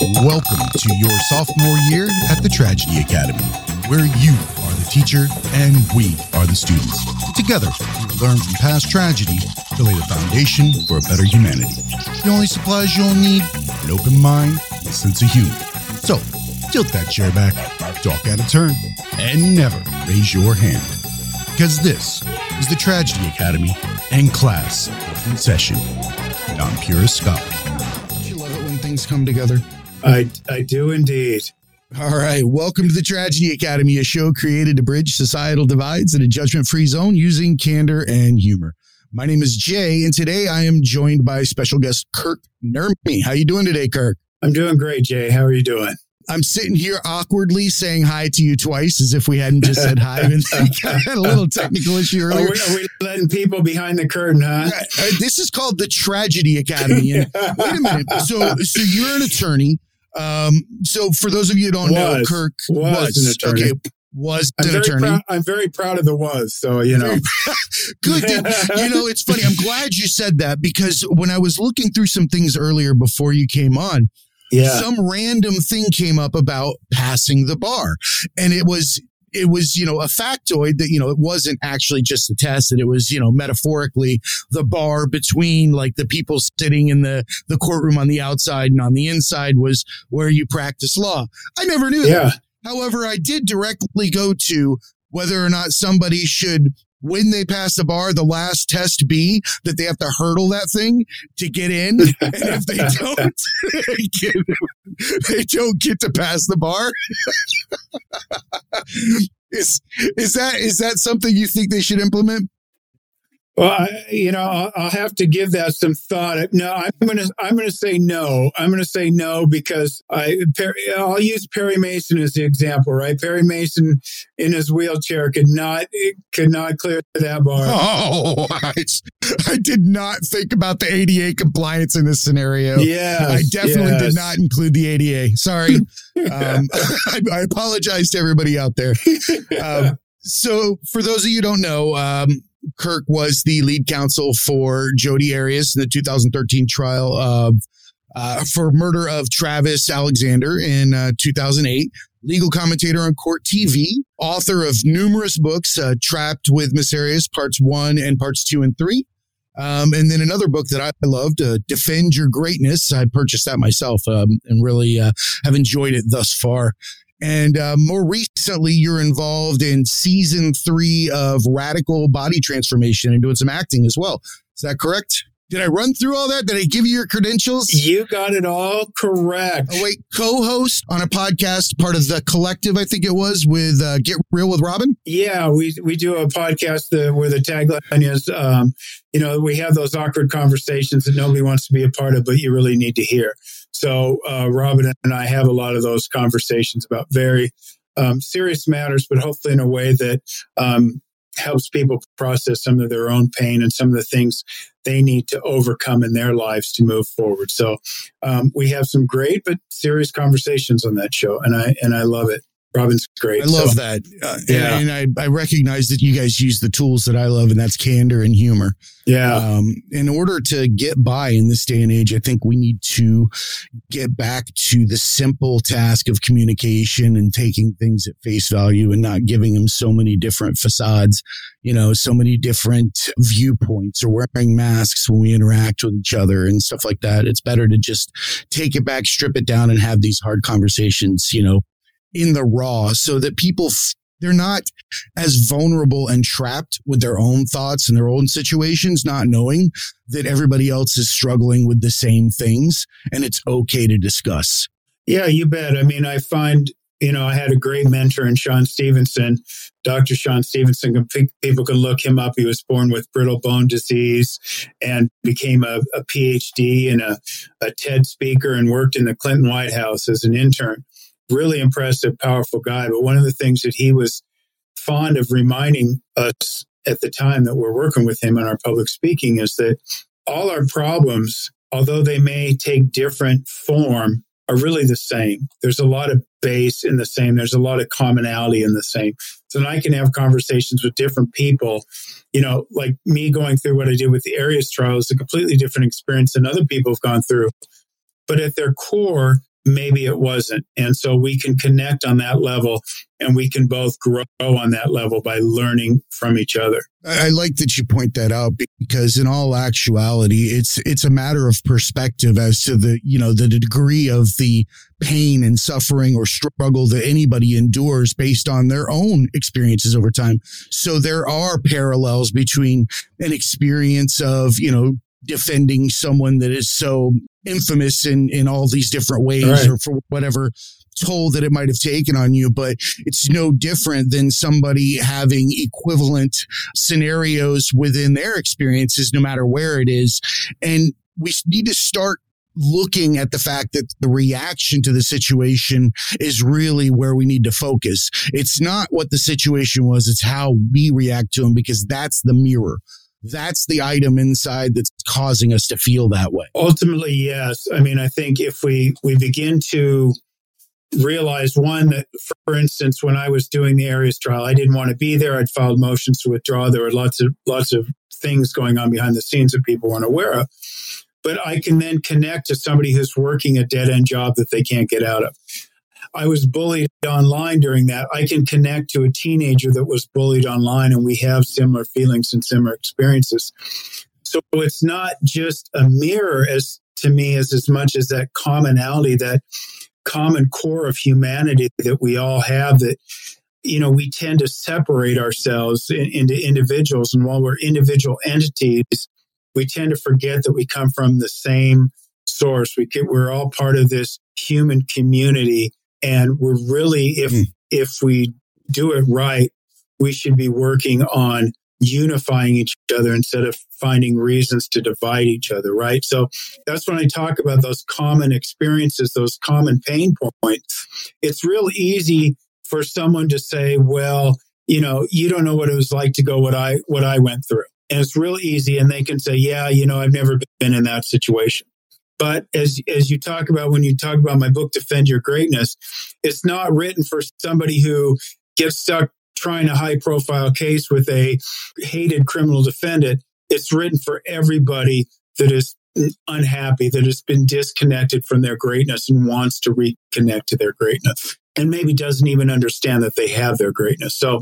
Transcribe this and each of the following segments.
Welcome to your sophomore year at the Tragedy Academy, where you are the teacher and we are the students. Together, we learn from past tragedy to lay the foundation for a better humanity. The only supplies you'll need an open mind and a sense of humor. So, tilt that chair back, talk out of turn, and never raise your hand. Because this is the Tragedy Academy and class in session. I'm Purist Scott. Don't you love it when things come together? I, I do indeed. All right. Welcome to the Tragedy Academy, a show created to bridge societal divides in a judgment free zone using candor and humor. My name is Jay, and today I am joined by special guest Kirk Nurmi. How are you doing today, Kirk? I'm doing great, Jay. How are you doing? I'm sitting here awkwardly saying hi to you twice as if we hadn't just said hi. And had a little technical issue earlier. Are we, are we, letting people behind the curtain, huh? Uh, this is called the Tragedy Academy. And wait a minute. So, so you're an attorney. Um, so for those of you who don't was, know, Kirk was, was, an attorney. Okay, was I'm an very attorney. Proud, I'm very proud of the was. So you know, good. you know, it's funny. I'm glad you said that because when I was looking through some things earlier before you came on, yeah. some random thing came up about passing the bar, and it was it was, you know, a factoid that, you know, it wasn't actually just a test, that it was, you know, metaphorically the bar between like the people sitting in the, the courtroom on the outside and on the inside was where you practice law. I never knew yeah. that. However, I did directly go to whether or not somebody should when they pass the bar, the last test be that they have to hurdle that thing to get in. And if they don't, they, get, they don't get to pass the bar. is is that is that something you think they should implement? Well, I, you know, I'll, I'll, have to give that some thought. No, I'm going to, I'm going to say no. I'm going to say no because I, I'll use Perry Mason as the example, right? Perry Mason in his wheelchair could not, could not clear that bar. Oh, I, I did not think about the ADA compliance in this scenario. Yeah, I definitely yes. did not include the ADA. Sorry. um, I, I, apologize to everybody out there. Um, so, for those of you who don't know, um, Kirk was the lead counsel for Jodi Arias in the 2013 trial of uh, for murder of Travis Alexander in uh, 2008. Legal commentator on Court TV, author of numerous books, uh, Trapped with Miss Arias, parts one and parts two and three. Um, and then another book that I loved, uh, Defend Your Greatness. I purchased that myself um, and really uh, have enjoyed it thus far. And uh, more recently, you're involved in season three of Radical Body Transformation and doing some acting as well. Is that correct? Did I run through all that? Did I give you your credentials? You got it all correct. Oh, wait, co host on a podcast, part of the collective, I think it was, with uh, Get Real with Robin? Yeah, we, we do a podcast uh, where the tagline is, um, you know, we have those awkward conversations that nobody wants to be a part of, but you really need to hear. So uh, Robin and I have a lot of those conversations about very um, serious matters, but hopefully in a way that um, helps people process some of their own pain and some of the things they need to overcome in their lives to move forward. So um, we have some great but serious conversations on that show, and I and I love it. Robin's great. I love so, that. Uh, yeah. And, and, I, I recognize that you guys use the tools that I love, and that's candor and humor. Yeah. Um, in order to get by in this day and age, I think we need to get back to the simple task of communication and taking things at face value and not giving them so many different facades, you know, so many different viewpoints or wearing masks when we interact with each other and stuff like that. It's better to just take it back, strip it down, and have these hard conversations, you know, in the raw so that people f- they're not as vulnerable and trapped with their own thoughts and their own situations not knowing that everybody else is struggling with the same things and it's okay to discuss. Yeah you bet. I mean i find you know i had a great mentor in sean stephenson. Dr sean stephenson people can look him up. He was born with brittle bone disease and became a, a phd and a, a ted speaker and worked in the clinton white house as an intern really impressive, powerful guy. But one of the things that he was fond of reminding us at the time that we're working with him on our public speaking is that all our problems, although they may take different form, are really the same. There's a lot of base in the same. There's a lot of commonality in the same. So I can have conversations with different people. You know, like me going through what I did with the Arias trial is a completely different experience than other people have gone through. But at their core, maybe it wasn't. And so we can connect on that level and we can both grow on that level by learning from each other. I like that you point that out because in all actuality, it's it's a matter of perspective as to the you know the degree of the pain and suffering or struggle that anybody endures based on their own experiences over time. So there are parallels between an experience of you know defending someone that is so infamous in in all these different ways right. or for whatever toll that it might have taken on you, but it's no different than somebody having equivalent scenarios within their experiences, no matter where it is. And we need to start looking at the fact that the reaction to the situation is really where we need to focus. It's not what the situation was, it's how we react to them because that's the mirror that's the item inside that's causing us to feel that way. Ultimately, yes. I mean, I think if we we begin to realize one that, for instance, when I was doing the Arias trial, I didn't want to be there. I'd filed motions to withdraw. There were lots of lots of things going on behind the scenes that people weren't aware of. But I can then connect to somebody who's working a dead end job that they can't get out of. I was bullied online during that. I can connect to a teenager that was bullied online, and we have similar feelings and similar experiences. So it's not just a mirror as to me as as much as that commonality, that common core of humanity that we all have that you know we tend to separate ourselves in, into individuals and while we're individual entities we tend to forget that we come from the same source we get, we're all part of this human community and we're really if mm. if we do it right we should be working on unifying each other instead of finding reasons to divide each other, right? So that's when I talk about those common experiences, those common pain points. It's real easy for someone to say, well, you know, you don't know what it was like to go what I what I went through. And it's real easy and they can say, yeah, you know, I've never been in that situation. But as as you talk about when you talk about my book Defend Your Greatness, it's not written for somebody who gets stuck trying a high profile case with a hated criminal defendant. It's written for everybody that is unhappy, that has been disconnected from their greatness and wants to reconnect to their greatness and maybe doesn't even understand that they have their greatness. So,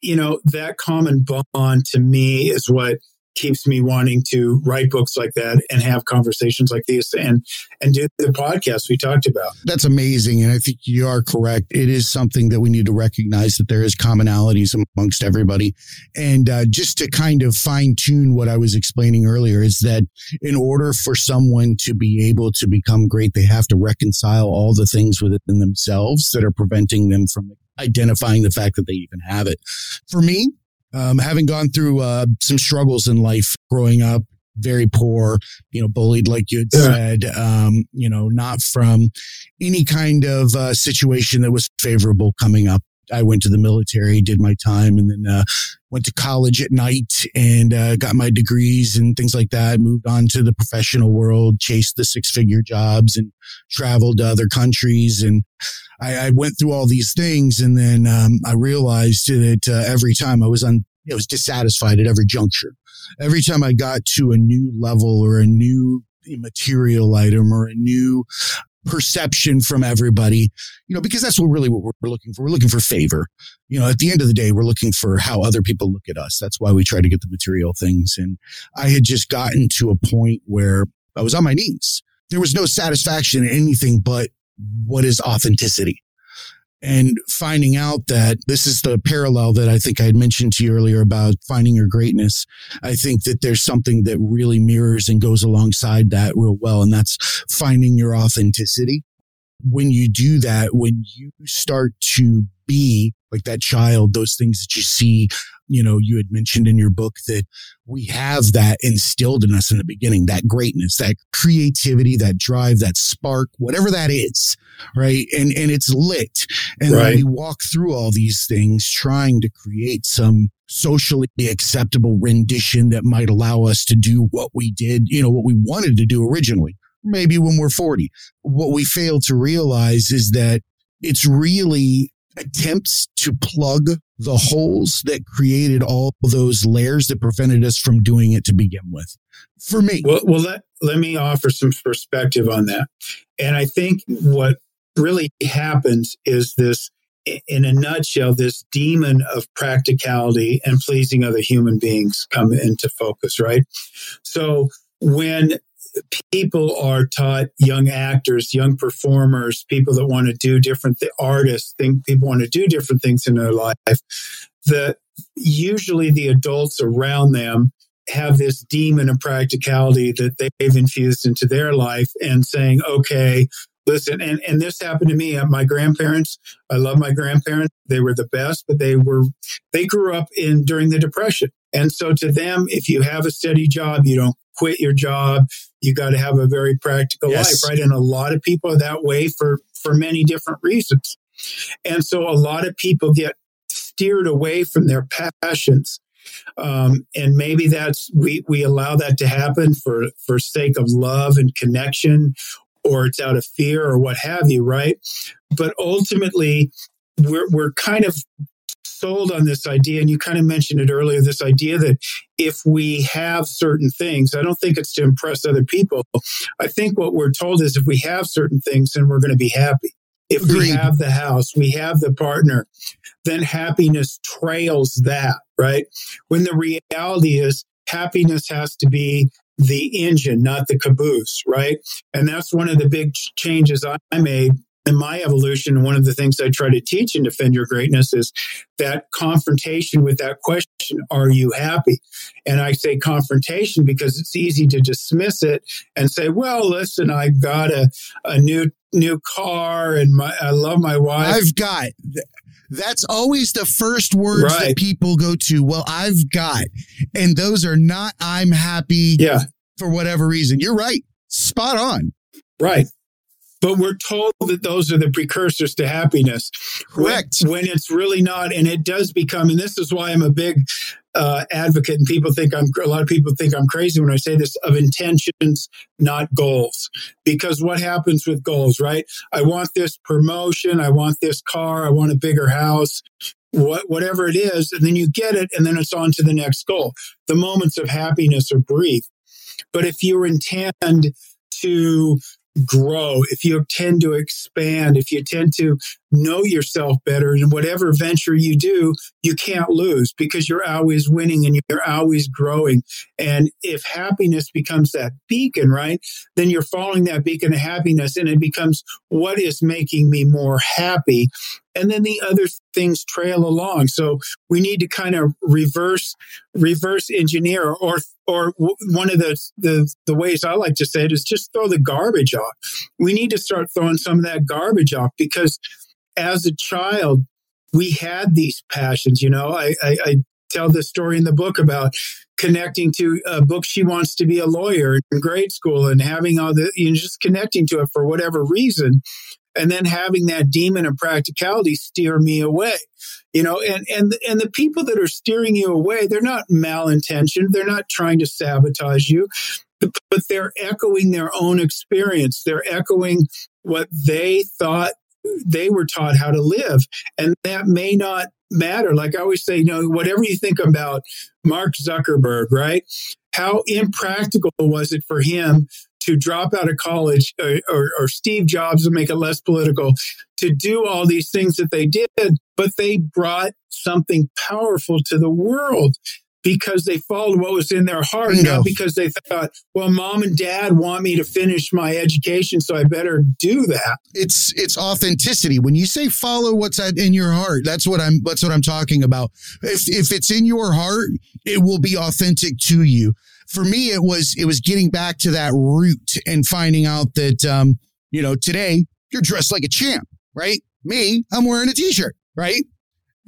you know, that common bond to me is what keeps me wanting to write books like that and have conversations like this and and do the podcast we talked about. That's amazing, and I think you are correct. It is something that we need to recognize that there is commonalities amongst everybody, and uh, just to kind of fine tune what I was explaining earlier is that in order for someone to be able to become great, they have to reconcile all the things within themselves that are preventing them from identifying the fact that they even have it. For me, um, having gone through uh, some struggles in life growing up, very poor, you know, bullied, like you had said, um, you know, not from any kind of uh, situation that was favorable coming up. I went to the military, did my time, and then uh, went to college at night and uh, got my degrees and things like that. Moved on to the professional world, chased the six figure jobs, and traveled to other countries. And I, I went through all these things, and then um, I realized that uh, every time I was on, I was dissatisfied at every juncture. Every time I got to a new level or a new material item or a new perception from everybody, you know, because that's what really what we're looking for. We're looking for favor. You know, at the end of the day, we're looking for how other people look at us. That's why we try to get the material things. And I had just gotten to a point where I was on my knees. There was no satisfaction in anything but what is authenticity and finding out that this is the parallel that I think I had mentioned to you earlier about finding your greatness. I think that there's something that really mirrors and goes alongside that real well. And that's finding your authenticity. When you do that, when you start to be like that child, those things that you see you know, you had mentioned in your book that we have that instilled in us in the beginning, that greatness, that creativity, that drive, that spark, whatever that is, right? And and it's lit. And right. we walk through all these things trying to create some socially acceptable rendition that might allow us to do what we did, you know, what we wanted to do originally. Maybe when we're 40. What we fail to realize is that it's really attempts to plug the holes that created all those layers that prevented us from doing it to begin with. For me. Well, well let, let me offer some perspective on that. And I think what really happens is this in a nutshell, this demon of practicality and pleasing other human beings come into focus, right? So when people are taught young actors, young performers, people that want to do different th- artists, think people want to do different things in their life, that usually the adults around them have this demon of practicality that they've infused into their life and saying, okay, listen, and, and this happened to me. My grandparents, I love my grandparents. They were the best, but they were, they grew up in during the depression. And so to them, if you have a steady job, you don't quit your job. You got to have a very practical yes. life, right? And a lot of people are that way for, for many different reasons. And so a lot of people get steered away from their passions. Um, and maybe that's we we allow that to happen for for sake of love and connection or it's out of fear or what have you, right? But ultimately, we're, we're kind of sold on this idea, and you kind of mentioned it earlier this idea that if we have certain things, I don't think it's to impress other people. I think what we're told is if we have certain things, then we're going to be happy. If Agreed. we have the house, we have the partner, then happiness trails that, right? When the reality is happiness has to be the engine, not the caboose, right? And that's one of the big changes I made in my evolution. One of the things I try to teach in Defend Your Greatness is that confrontation with that question, are you happy? And I say confrontation because it's easy to dismiss it and say, well, listen, I got a, a new new car and my I love my wife. I've got that's always the first words right. that people go to. Well, I've got, and those are not, I'm happy. Yeah. For whatever reason. You're right. Spot on. Right. But we're told that those are the precursors to happiness. Correct. When, when it's really not. And it does become, and this is why I'm a big uh, advocate, and people think I'm a lot of people think I'm crazy when I say this of intentions, not goals. Because what happens with goals, right? I want this promotion, I want this car, I want a bigger house, what, whatever it is, and then you get it, and then it's on to the next goal. The moments of happiness are brief. But if you intend to grow, if you tend to expand, if you tend to know yourself better in whatever venture you do, you can't lose because you're always winning and you're always growing. And if happiness becomes that beacon, right, then you're following that beacon of happiness and it becomes what is making me more happy and then the other things trail along. So we need to kind of reverse reverse engineer, or or one of the, the the ways I like to say it is just throw the garbage off. We need to start throwing some of that garbage off because as a child we had these passions. You know, I, I, I tell this story in the book about connecting to a book she wants to be a lawyer in grade school and having all the you know just connecting to it for whatever reason. And then having that demon of practicality steer me away you know and and and the people that are steering you away they're not malintentioned. They're not trying to sabotage you but they're echoing their own experience. They're echoing what they thought they were taught how to live. And that may not matter. Like i always say you know whatever you think about mark zuckerberg right? How impractical was it for him to drop out of college or, or, or, Steve Jobs to make it less political to do all these things that they did, but they brought something powerful to the world because they followed what was in their heart, Bingo. not because they thought, well, mom and dad want me to finish my education, so I better do that. It's it's authenticity. When you say follow what's in your heart, that's what I'm that's what I'm talking about. If if it's in your heart, it will be authentic to you for me, it was it was getting back to that root and finding out that um, you know today you're dressed like a champ, right? Me, I'm wearing a t-shirt, right?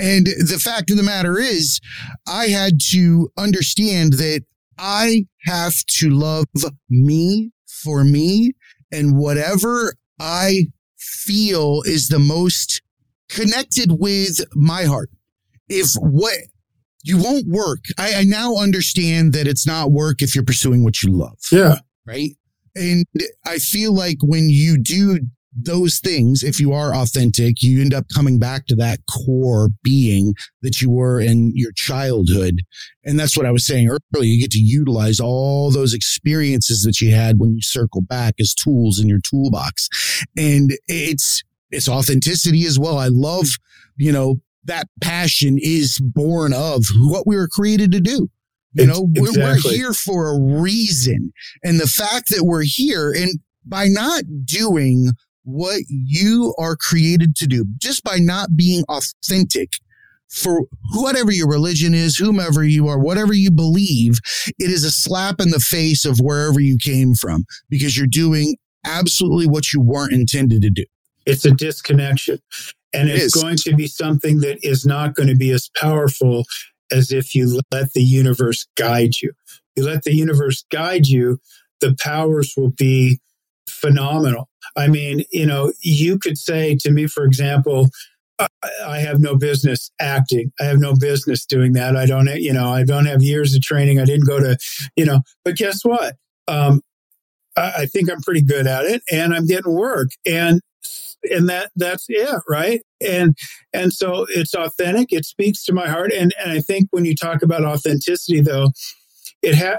And the fact of the matter is, I had to understand that I have to love me for me and whatever I feel is the most connected with my heart. If what you won't work. I, I now understand that it's not work if you're pursuing what you love. Yeah. Right. And I feel like when you do those things, if you are authentic, you end up coming back to that core being that you were in your childhood. And that's what I was saying earlier. You get to utilize all those experiences that you had when you circle back as tools in your toolbox. And it's, it's authenticity as well. I love, you know, that passion is born of what we were created to do. You know, exactly. we're, here for a reason. And the fact that we're here and by not doing what you are created to do, just by not being authentic for whatever your religion is, whomever you are, whatever you believe, it is a slap in the face of wherever you came from because you're doing absolutely what you weren't intended to do. It's a disconnection. And it it's is. going to be something that is not going to be as powerful as if you let the universe guide you. You let the universe guide you, the powers will be phenomenal. I mean, you know, you could say to me, for example, I have no business acting. I have no business doing that. I don't, you know, I don't have years of training. I didn't go to, you know, but guess what? Um, I, I think I'm pretty good at it and I'm getting work. And and that that's it right and and so it's authentic it speaks to my heart and and i think when you talk about authenticity though it has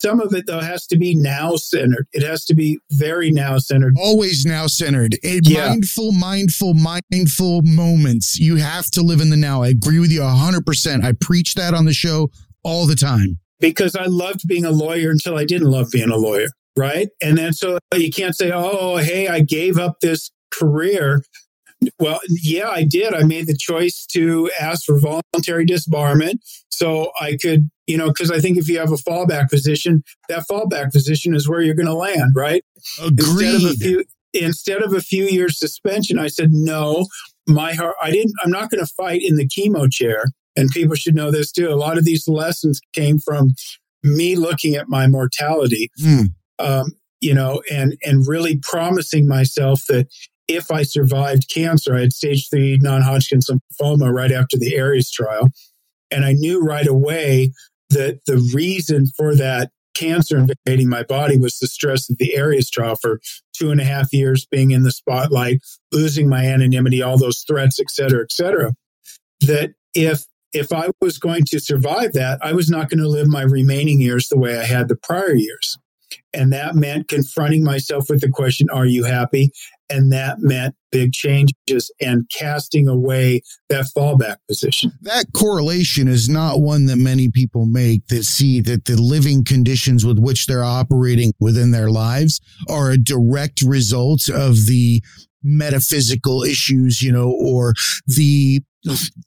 some of it though has to be now centered. It has to be very now centered. Always now centered. A yeah. mindful mindful mindful moments. You have to live in the now. I agree with you 100% i preach that on the show all the time. Because i loved being a lawyer until i didn't love being a lawyer right? And then so you can't say oh hey i gave up this career, well, yeah, I did. I made the choice to ask for voluntary disbarment so I could, you know, because I think if you have a fallback position, that fallback position is where you're going to land, right? Agreed. Instead of a few, instead of a few years suspension, I said no. My heart, I didn't. I'm not going to fight in the chemo chair. And people should know this too. A lot of these lessons came from me looking at my mortality. Mm. Um, you know, and and really promising myself that if I survived cancer, I had stage three non Hodgkin's lymphoma right after the Arias trial. And I knew right away that the reason for that cancer invading my body was the stress of the Arias trial for two and a half years being in the spotlight, losing my anonymity, all those threats, et cetera, et cetera. That if if I was going to survive that, I was not going to live my remaining years the way I had the prior years. And that meant confronting myself with the question, Are you happy? And that meant big changes and casting away that fallback position. That correlation is not one that many people make that see that the living conditions with which they're operating within their lives are a direct result of the metaphysical issues, you know, or the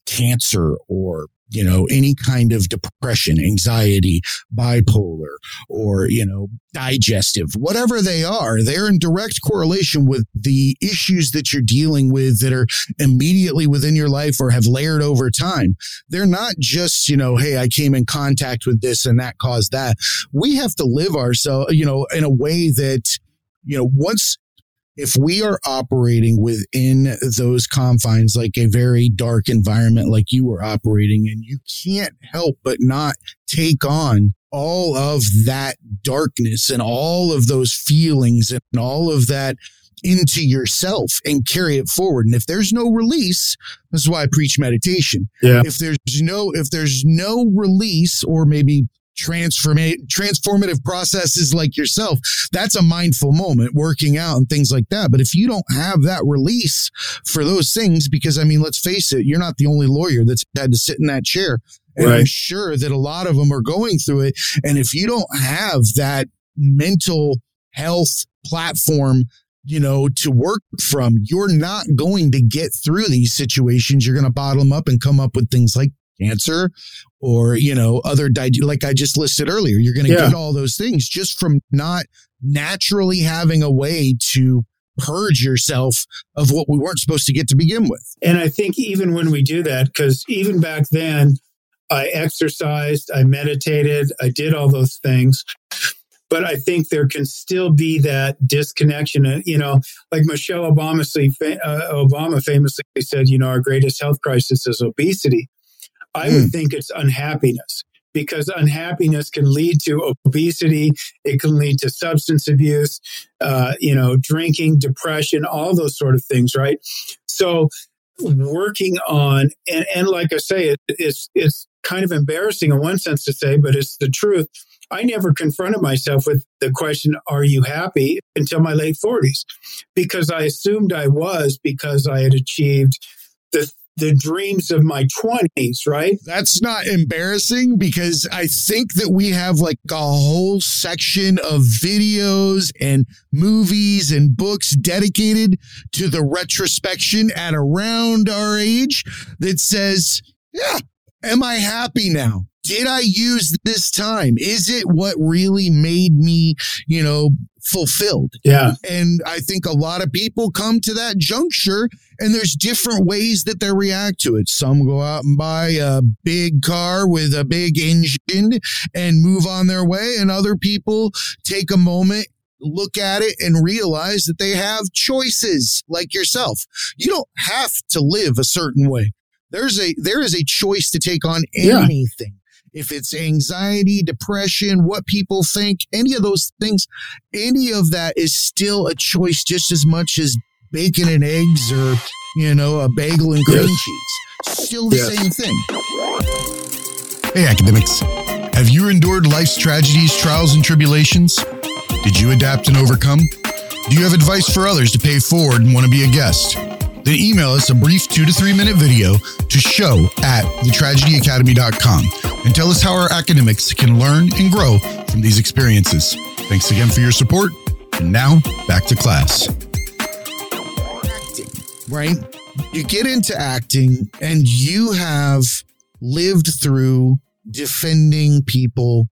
cancer or you know, any kind of depression, anxiety, bipolar, or, you know, digestive, whatever they are, they're in direct correlation with the issues that you're dealing with that are immediately within your life or have layered over time. They're not just, you know, hey, I came in contact with this and that caused that. We have to live ourselves, you know, in a way that, you know, once if we are operating within those confines, like a very dark environment, like you were operating, and you can't help but not take on all of that darkness and all of those feelings and all of that into yourself and carry it forward. And if there's no release, this is why I preach meditation. Yeah. If there's no, if there's no release or maybe transformate transformative processes like yourself that's a mindful moment working out and things like that but if you don't have that release for those things because i mean let's face it you're not the only lawyer that's had to sit in that chair and right. i'm sure that a lot of them are going through it and if you don't have that mental health platform you know, to work from, you're not going to get through these situations. You're going to bottle them up and come up with things like cancer or you know other di- like i just listed earlier you're going to yeah. get all those things just from not naturally having a way to purge yourself of what we weren't supposed to get to begin with and i think even when we do that because even back then i exercised i meditated i did all those things but I think there can still be that disconnection. Uh, you know, like Michelle Obama, uh, Obama famously said, you know, our greatest health crisis is obesity. I would think it's unhappiness because unhappiness can lead to obesity. It can lead to substance abuse, uh, you know, drinking, depression, all those sort of things, right? So working on, and, and like I say, it, it's, it's kind of embarrassing in one sense to say, but it's the truth. I never confronted myself with the question, Are you happy? until my late 40s, because I assumed I was because I had achieved the the dreams of my 20s, right? That's not embarrassing because I think that we have like a whole section of videos and movies and books dedicated to the retrospection at around our age that says, yeah, am I happy now? Did I use this time? Is it what really made me, you know, fulfilled? Yeah. And I think a lot of people come to that juncture and there's different ways that they react to it. Some go out and buy a big car with a big engine and move on their way. And other people take a moment look at it and realize that they have choices like yourself. You don't have to live a certain way. There's a there is a choice to take on anything. Yeah. If it's anxiety, depression, what people think, any of those things, any of that is still a choice just as much as bacon and eggs or, you know, a bagel and cream yes. cheese. Still the yes. same thing. Hey, academics. Have you endured life's tragedies, trials, and tribulations? Did you adapt and overcome? Do you have advice for others to pay forward and want to be a guest? Then email us a brief two to three minute video to show at thetragedyacademy.com and tell us how our academics can learn and grow from these experiences. Thanks again for your support. And now back to class. Acting, right? You get into acting and you have lived through defending people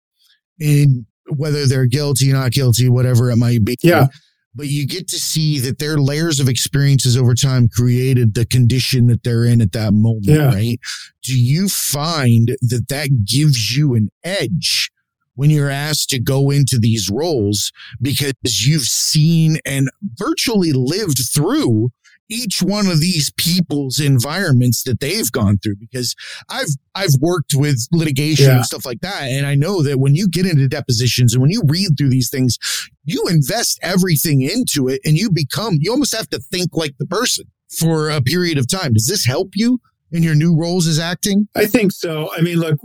in whether they're guilty, not guilty, whatever it might be. Yeah but you get to see that their layers of experiences over time created the condition that they're in at that moment, yeah. right? Do you find that that gives you an edge when you're asked to go into these roles because you've seen and virtually lived through each one of these people's environments that they've gone through because I've I've worked with litigation yeah. and stuff like that and I know that when you get into depositions and when you read through these things you invest everything into it and you become you almost have to think like the person for a period of time does this help you in your new roles as acting? I think so. I mean, look,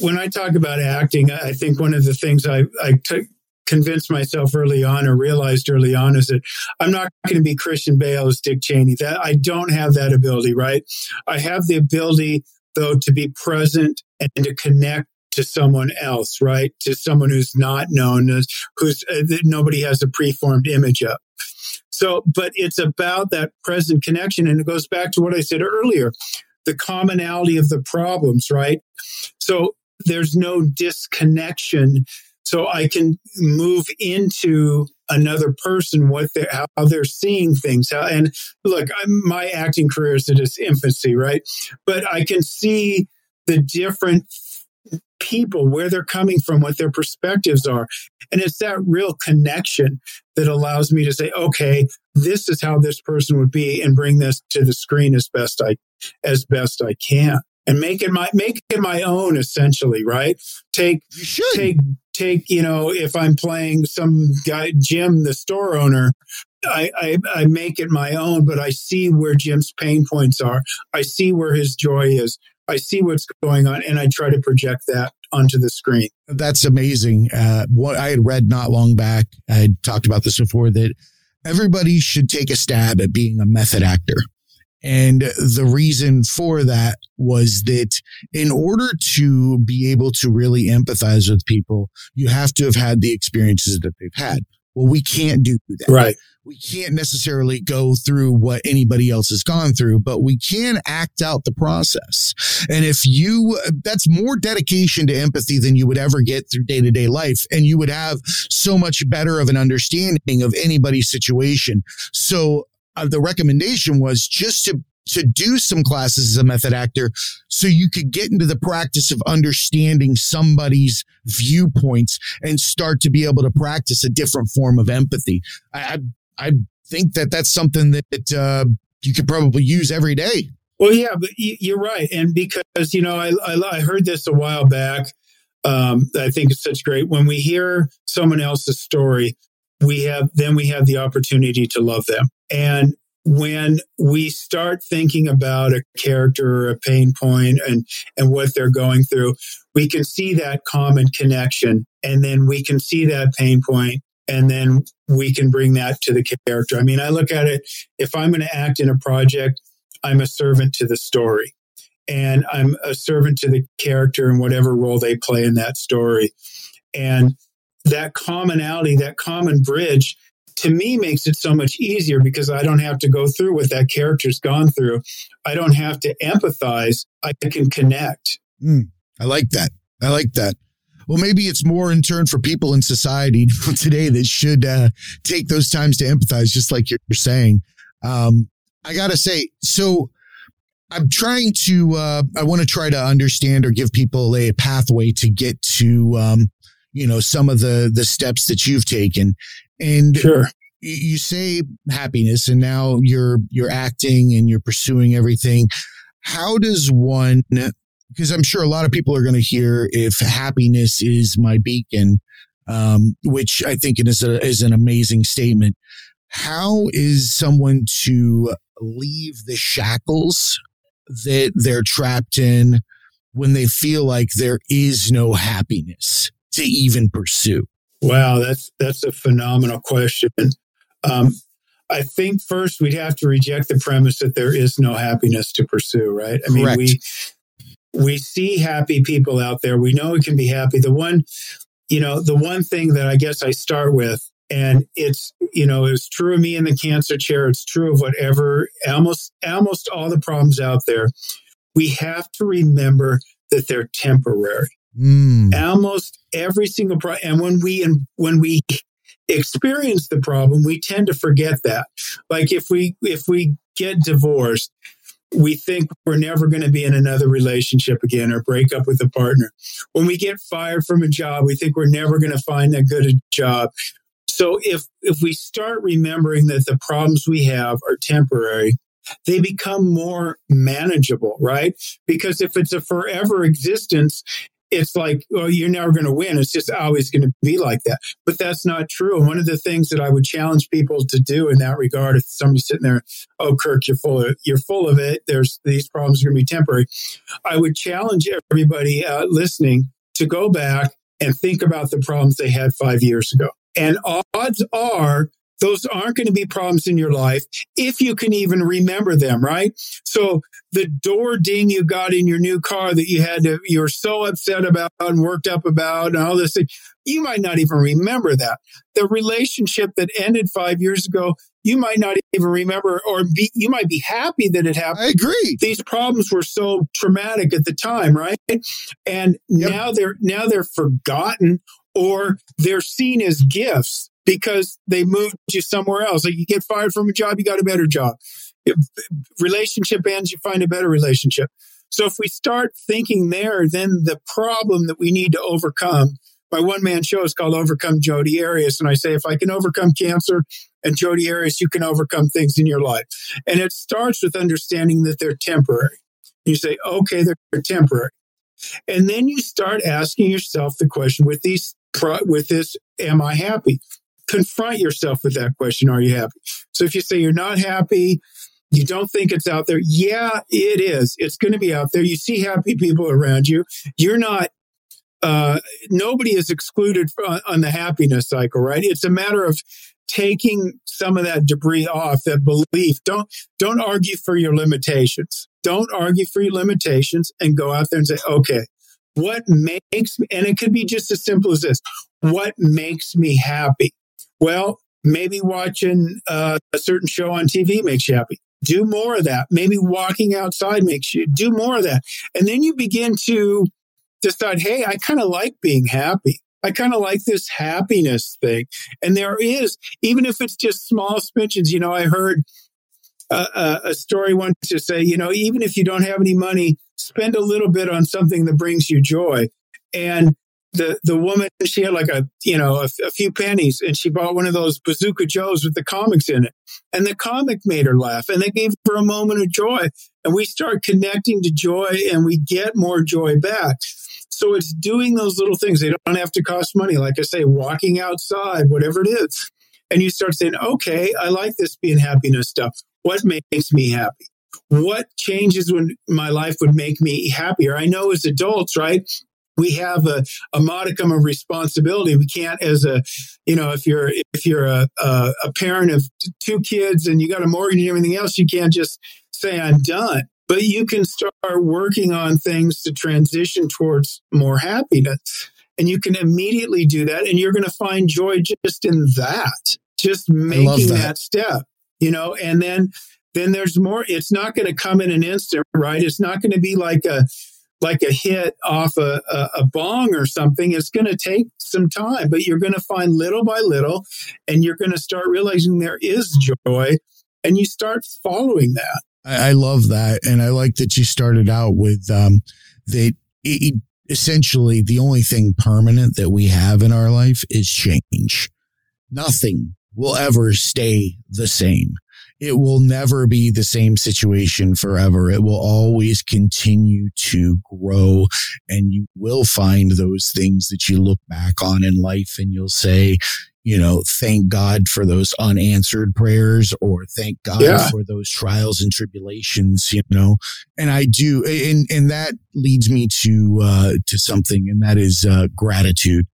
when I talk about acting, I think one of the things I, I took convinced myself early on or realized early on is that I'm not going to be Christian Bale as Dick Cheney. That I don't have that ability, right? I have the ability though to be present and to connect to someone else, right? To someone who's not known, as who's uh, nobody has a preformed image of. So, but it's about that present connection, and it goes back to what I said earlier: the commonality of the problems, right? So there's no disconnection so I can move into another person what they how they're seeing things. How, and look I'm, my acting career is at its infancy right? But i can see the different people where they're coming from what their perspectives are. And it's that real connection that allows me to say okay this is how this person would be and bring this to the screen as best i as best i can. And make it my make it my own essentially right? Take take take, you know, if I'm playing some guy, Jim, the store owner, I, I, I, make it my own, but I see where Jim's pain points are. I see where his joy is. I see what's going on, and I try to project that onto the screen. That's amazing. Uh, what I had read not long back, I had talked about this before, that everybody should take a stab at being a method actor. And the reason for that was that in order to be able to really empathize with people, you have to have had the experiences that they've had. Well, we can't do that. Right. We can't necessarily go through what anybody else has gone through, but we can act out the process. And if you, that's more dedication to empathy than you would ever get through day to day life. And you would have so much better of an understanding of anybody's situation. So uh, the recommendation was just to to do some classes as a method actor so you could get into the practice of understanding somebody's viewpoints and start to be able to practice a different form of empathy. I I, I think that that's something that uh, you could probably use every day. Well, yeah, but you're right, and because you know I, I, I heard this a while back um, I think it's such great when we hear someone else's story. We have then we have the opportunity to love them, and when we start thinking about a character or a pain point and and what they're going through we can see that common connection and then we can see that pain point and then we can bring that to the character. I mean i look at it if i'm going to act in a project i'm a servant to the story and i'm a servant to the character in whatever role they play in that story. And that commonality that common bridge to me makes it so much easier because I don't have to go through what that character's gone through. I don't have to empathize. I can connect. Mm, I like that. I like that. Well, maybe it's more in turn for people in society today that should uh, take those times to empathize, just like you're saying. Um, I got to say, so I'm trying to, uh, I want to try to understand or give people a pathway to get to, um, you know, some of the, the steps that you've taken. And sure. you say happiness and now you're you're acting and you're pursuing everything. How does one because I'm sure a lot of people are going to hear if happiness is my beacon, um, which I think is a, is an amazing statement. How is someone to leave the shackles that they're trapped in when they feel like there is no happiness to even pursue? Wow, that's that's a phenomenal question. Um, I think first we'd have to reject the premise that there is no happiness to pursue, right? I mean, we we see happy people out there. We know we can be happy. The one, you know, the one thing that I guess I start with, and it's you know, it's true of me in the cancer chair. It's true of whatever almost almost all the problems out there. We have to remember that they're temporary. Mm. Almost every single problem. And when we when we experience the problem, we tend to forget that. Like if we if we get divorced, we think we're never going to be in another relationship again or break up with a partner. When we get fired from a job, we think we're never going to find that good a job. So if if we start remembering that the problems we have are temporary, they become more manageable, right? Because if it's a forever existence, it's like, well, you're never going to win. It's just always going to be like that. But that's not true. And one of the things that I would challenge people to do in that regard, if somebody's sitting there, oh, Kirk, you're full of, you're full of it. There's these problems are going to be temporary. I would challenge everybody uh, listening to go back and think about the problems they had five years ago. And odds are those aren't going to be problems in your life if you can even remember them, right? So the door ding you got in your new car that you had to, you were so upset about and worked up about and all this thing, you might not even remember that. The relationship that ended five years ago, you might not even remember or be, you might be happy that it happened. I agree. These problems were so traumatic at the time, right? And yep. now they're, now they're forgotten or they're seen as gifts because they moved you somewhere else. Like you get fired from a job, you got a better job. If relationship ends, you find a better relationship. So if we start thinking there, then the problem that we need to overcome, my one man show is called Overcome Jodi Arias. And I say, if I can overcome cancer and Jodi Arias, you can overcome things in your life. And it starts with understanding that they're temporary. You say, okay, they're temporary. And then you start asking yourself the question with these with this, am I happy? Confront yourself with that question Are you happy? So if you say you're not happy, you don't think it's out there, yeah, it is. It's going to be out there. You see happy people around you. You're not, uh, nobody is excluded on the happiness cycle, right? It's a matter of taking some of that debris off that belief don't don't argue for your limitations don't argue for your limitations and go out there and say okay what makes me and it could be just as simple as this what makes me happy well, maybe watching uh, a certain show on TV makes you happy. Do more of that. Maybe walking outside makes you do more of that. And then you begin to decide, hey, I kind of like being happy. I kind of like this happiness thing. And there is, even if it's just small spinches, you know, I heard a, a story once to say, you know, even if you don't have any money, spend a little bit on something that brings you joy. And the the woman she had like a you know a, a, few pennies and she bought one of those bazooka joes with the comics in it. And the comic made her laugh and it gave her a moment of joy. And we start connecting to joy and we get more joy back. So it's doing those little things. They don't have to cost money. Like i say walking outside whatever it is. And you start saying okay i like this being happiness stuff. What makes me happy? What changes when my life would make me happier? I know as adults right we have a, a modicum of responsibility. We can't, as a, you know, if you're if you're a, a, a parent of two kids and you got a mortgage and everything else, you can't just say I'm done. But you can start working on things to transition towards more happiness, and you can immediately do that, and you're going to find joy just in that, just making that. that step, you know, and then then there's more. It's not going to come in an instant, right? It's not going to be like a like a hit off a, a, a bong or something, it's going to take some time, but you're going to find little by little, and you're going to start realizing there is joy, and you start following that. I, I love that, and I like that you started out with um, that. It, essentially, the only thing permanent that we have in our life is change. Nothing will ever stay the same it will never be the same situation forever. It will always continue to grow and you will find those things that you look back on in life and you'll say, you know, thank God for those unanswered prayers or thank God yeah. for those trials and tribulations, you know. And I do and and that leads me to uh to something and that is uh gratitude.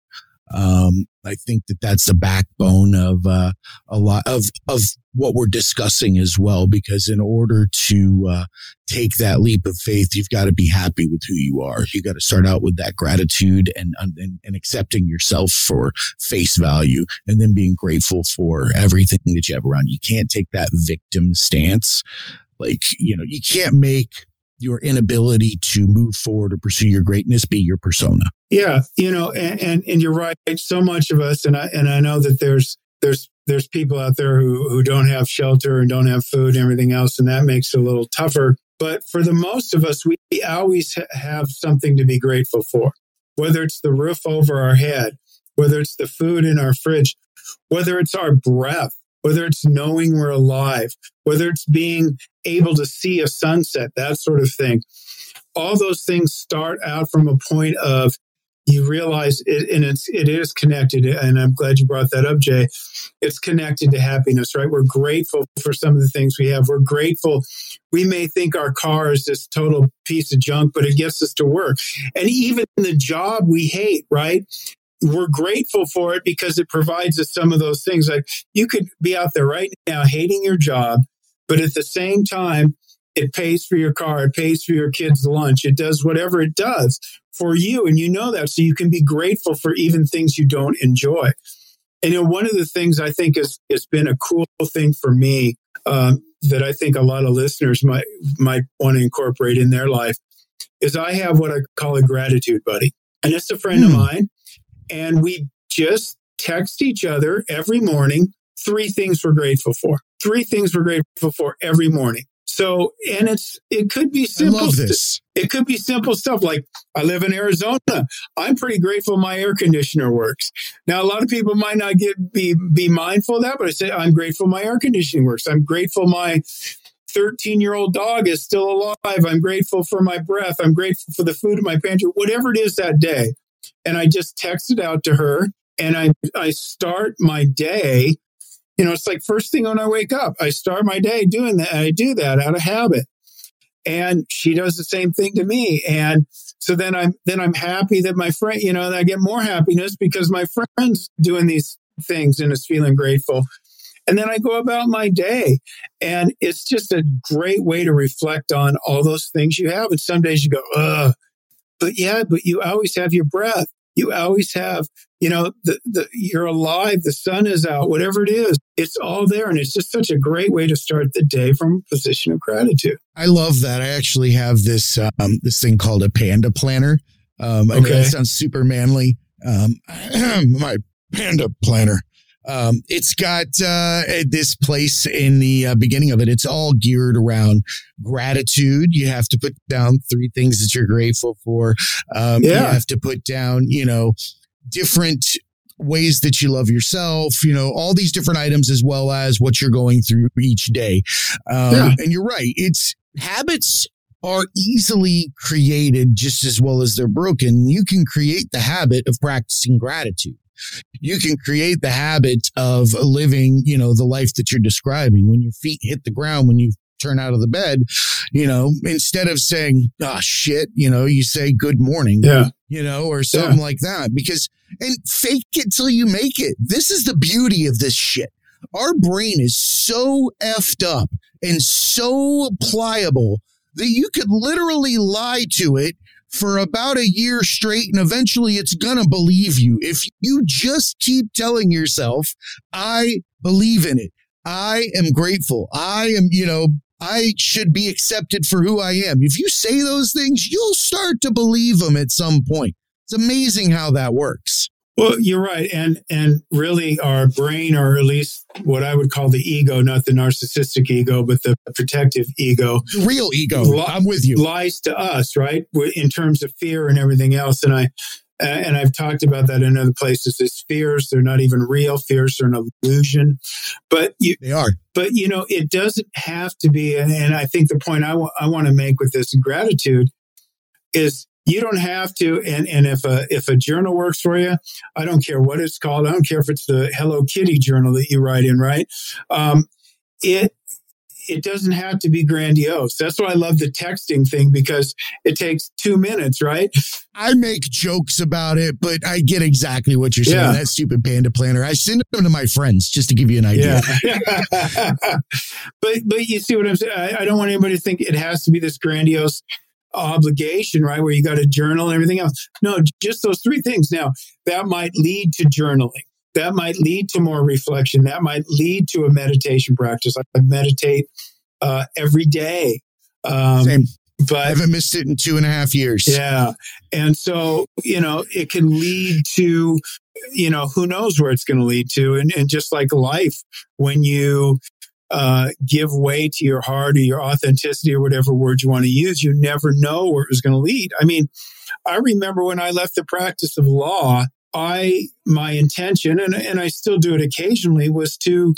Um, I think that that's the backbone of uh, a lot of of what we're discussing as well. Because in order to uh, take that leap of faith, you've got to be happy with who you are. You got to start out with that gratitude and, and and accepting yourself for face value, and then being grateful for everything that you have around. You. You can't take that victim stance. Like you know, you can't make your inability to move forward or pursue your greatness be your persona. Yeah, you know, and, and, and you're right. So much of us, and I and I know that there's there's there's people out there who who don't have shelter and don't have food and everything else, and that makes it a little tougher. But for the most of us, we always have something to be grateful for, whether it's the roof over our head, whether it's the food in our fridge, whether it's our breath whether it's knowing we're alive, whether it's being able to see a sunset, that sort of thing. All those things start out from a point of you realize it, and it's it is connected and i'm glad you brought that up jay. It's connected to happiness right? We're grateful for some of the things we have. We're grateful. We may think our car is this total piece of junk but it gets us to work. And even the job we hate right we're grateful for it because it provides us some of those things. Like you could be out there right now hating your job, but at the same time, it pays for your car, it pays for your kids' lunch, it does whatever it does for you. And you know that. So you can be grateful for even things you don't enjoy. And you know, one of the things I think has, has been a cool thing for me um, that I think a lot of listeners might might want to incorporate in their life is I have what I call a gratitude buddy. And it's a friend of hmm. mine and we just text each other every morning three things we're grateful for. Three things we're grateful for every morning. So, and it's it could be simple. I love this. It could be simple stuff like I live in Arizona. I'm pretty grateful my air conditioner works. Now, a lot of people might not get be be mindful of that, but I say I'm grateful my air conditioning works. I'm grateful my 13 year old dog is still alive. I'm grateful for my breath. I'm grateful for the food in my pantry. Whatever it is that day, and I just text it out to her and I, I start my day. You know, it's like first thing when I wake up, I start my day doing that. I do that out of habit. And she does the same thing to me. And so then I'm then I'm happy that my friend, you know, I get more happiness because my friend's doing these things and is feeling grateful. And then I go about my day. And it's just a great way to reflect on all those things you have. And some days you go, ugh, but yeah, but you always have your breath. You always have, you know, the, the, you're alive. The sun is out, whatever it is, it's all there. And it's just such a great way to start the day from a position of gratitude. I love that. I actually have this, um, this thing called a panda planner. Um, I okay. know that sounds super manly. Um, my panda planner. Um, it's got uh, this place in the uh, beginning of it. It's all geared around gratitude. You have to put down three things that you're grateful for. Um, yeah. You have to put down, you know, different ways that you love yourself, you know, all these different items as well as what you're going through each day. Um, yeah. And you're right. It's habits are easily created just as well as they're broken. You can create the habit of practicing gratitude. You can create the habit of living, you know, the life that you're describing when your feet hit the ground, when you turn out of the bed, you know, instead of saying, oh shit, you know, you say good morning. Yeah. You know, or something yeah. like that. Because and fake it till you make it. This is the beauty of this shit. Our brain is so effed up and so pliable that you could literally lie to it for about a year straight and eventually it's to believe you. If you just keep telling yourself, I believe in it. I am grateful. I am, you know, I should be accepted for who I am. If you say those things, you'll start to believe them at some point. It's amazing how that works. Well, you're right, and and really, our brain, or at least what I would call the ego, not the narcissistic ego, but the protective ego, the real ego. Li- I'm with you. Lies to us, right, in terms of fear and everything else. And I and I've talked about that in other places. It's fears; they're not even real. Fears are an illusion, but you, they are. But you know, it doesn't have to be. And I think the point I, w- I want to make with this gratitude is you don't have to and and if a if a journal works for you i don't care what it's called i don't care if it's the hello kitty journal that you write in right um, it it doesn't have to be grandiose. That's why I love the texting thing because it takes two minutes, right? I make jokes about it, but I get exactly what you're saying. Yeah. That stupid panda planner. I send them to my friends just to give you an idea. Yeah. but but you see what I'm saying? I, I don't want anybody to think it has to be this grandiose obligation, right? Where you got a journal and everything else. No, just those three things. Now, that might lead to journaling. That might lead to more reflection. That might lead to a meditation practice. I meditate uh, every day. Um, Same. But I haven't missed it in two and a half years. Yeah. And so, you know, it can lead to, you know, who knows where it's going to lead to. And, and just like life, when you uh, give way to your heart or your authenticity or whatever word you want to use, you never know where it was going to lead. I mean, I remember when I left the practice of law, I my intention, and, and I still do it occasionally, was to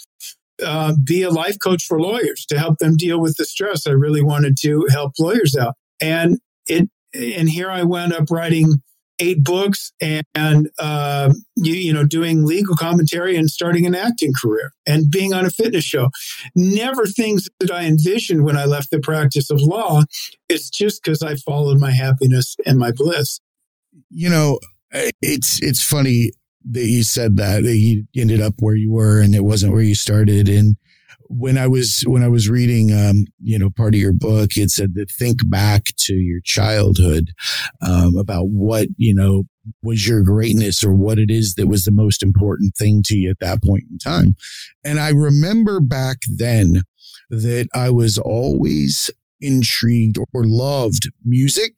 uh, be a life coach for lawyers to help them deal with the stress. I really wanted to help lawyers out, and it and here I wound up writing eight books and uh, you, you know doing legal commentary and starting an acting career and being on a fitness show. Never things that i envisioned when i left the practice of law. It's just because i followed my happiness and my bliss. You know it's it's funny that you said that, that you ended up where you were and it wasn't where you started. And when I was when I was reading, um, you know, part of your book, it said to think back to your childhood um, about what you know was your greatness or what it is that was the most important thing to you at that point in time. And I remember back then that I was always intrigued or loved music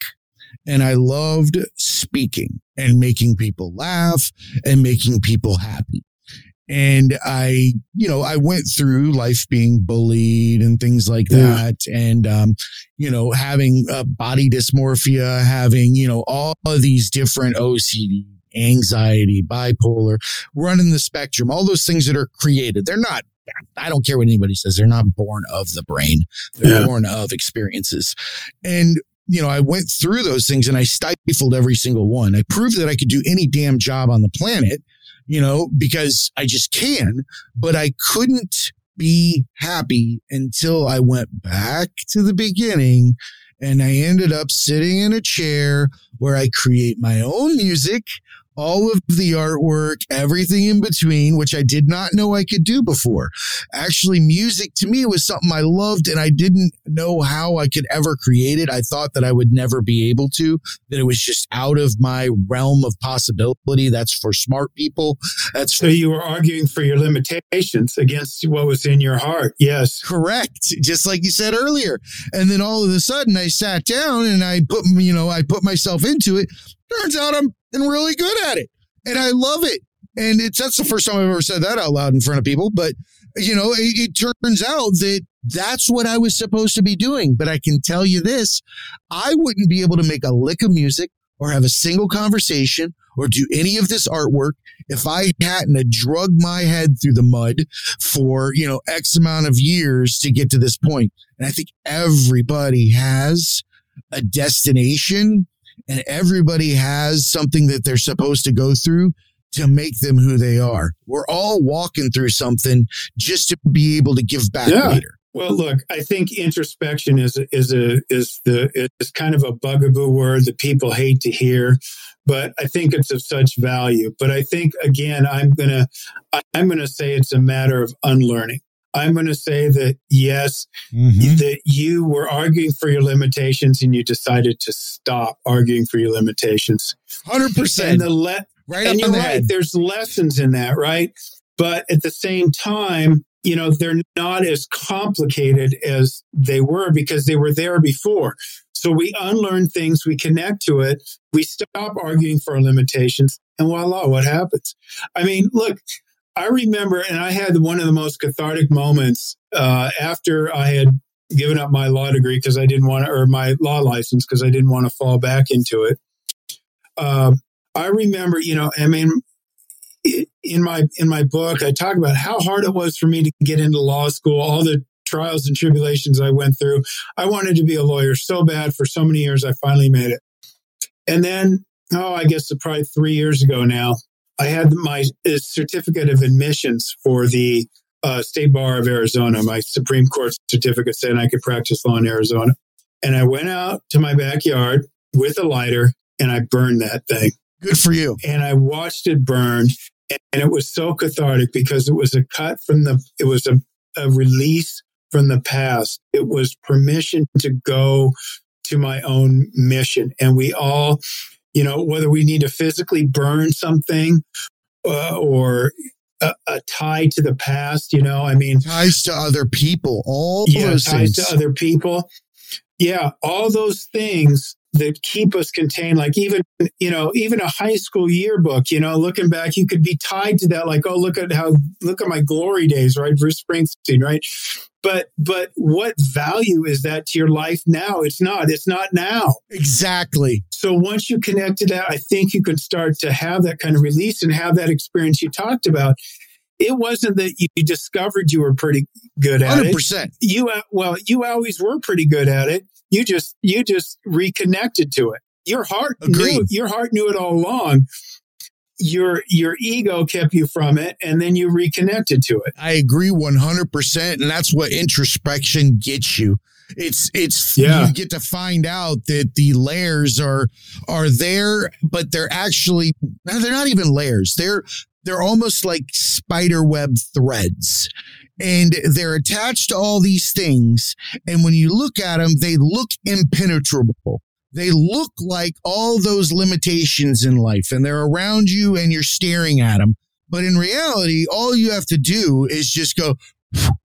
and I loved speaking and making people laugh and making people happy. And I, you know, I went through life being bullied and things like that. Yeah. And, um, you know, having uh, body dysmorphia, having, you know, all of these different OCD, anxiety, bipolar, running the spectrum, all those things that are created. They're not I don't care what anybody says. They're not born of the brain. They're yeah. born of experiences. And, you know, I went through those things and I stifled every single one. I proved that I could do any damn job on the planet you know, because I just can, but I couldn't be happy until I went back to the beginning and I ended up sitting in a chair where I create my own music all of the artwork, everything in between, which I did not know I could do before. Actually, music to me was something I loved and I didn't know how I could ever create it. I thought that I would never be able to, that it was just out of my realm of possibility. That's for smart people. That's so you were arguing for your limitations against what was in your heart. Yes. Correct. Just like you said earlier. And then all of a sudden I sat down and I put, you know, I put myself into it. Turns out I'm and really good at it. And I love it. And it's that's the first time I've ever said that out loud in front of people. But, you know, it, it turns out that that's what I was supposed to be doing. But I can tell you this I wouldn't be able to make a lick of music or have a single conversation or do any of this artwork if I hadn't have drug my head through the mud for, you know, X amount of years to get to this point. And I think everybody has a destination and everybody has something that they're supposed to go through to make them who they are. We're all walking through something just to be able to give back yeah. later. Well, look, I think introspection is is a is the is kind of a bugaboo word that people hate to hear, but I think it's of such value. But I think again, I'm gonna I'm gonna say it's a matter of unlearning. I'm going to say that yes, mm-hmm. that you were arguing for your limitations and you decided to stop arguing for your limitations. Hundred percent. And the le- right and you're the right. Head. There's lessons in that, right? But at the same time, you know, they're not as complicated as they were because they were there before. So we unlearn things, we connect to it, we stop arguing for our limitations, and voila, what happens? I mean, look, I remember, and I had one of the most cathartic moments uh, after I had given up my law degree because I didn't want to, or my law license because I didn't want to fall back into it. Uh, I remember, you know, I mean, in my in my book, I talk about how hard it was for me to get into law school, all the trials and tribulations I went through. I wanted to be a lawyer so bad for so many years. I finally made it, and then, oh, I guess probably three years ago now, I had my uh, certificate of admissions for the uh, State Bar of Arizona, my Supreme Court certificate saying I could practice law in Arizona. And I went out to my backyard with a lighter and I burned that thing. Good for you. And I watched it burn. And it was so cathartic because it was a cut from the, it was a, a release from the past. It was permission to go to my own mission. And we all, you know, whether we need to physically burn something uh, or a, a, tie to the past, you know, I mean, ties to other people, all yeah, those ties things. to other people. Yeah, all those things that keep us contained like even you know even a high school yearbook you know looking back you could be tied to that like oh look at how look at my glory days right bruce springsteen right but but what value is that to your life now it's not it's not now exactly so once you connect to that i think you can start to have that kind of release and have that experience you talked about it wasn't that you discovered you were pretty good at 100%. it. You uh, well, you always were pretty good at it. You just you just reconnected to it. Your heart Agreed. knew your heart knew it all along. Your your ego kept you from it and then you reconnected to it. I agree 100% and that's what introspection gets you. It's it's yeah. you get to find out that the layers are are there but they're actually they're not even layers. They're they're almost like spider web threads and they're attached to all these things. And when you look at them, they look impenetrable. They look like all those limitations in life and they're around you and you're staring at them. But in reality, all you have to do is just go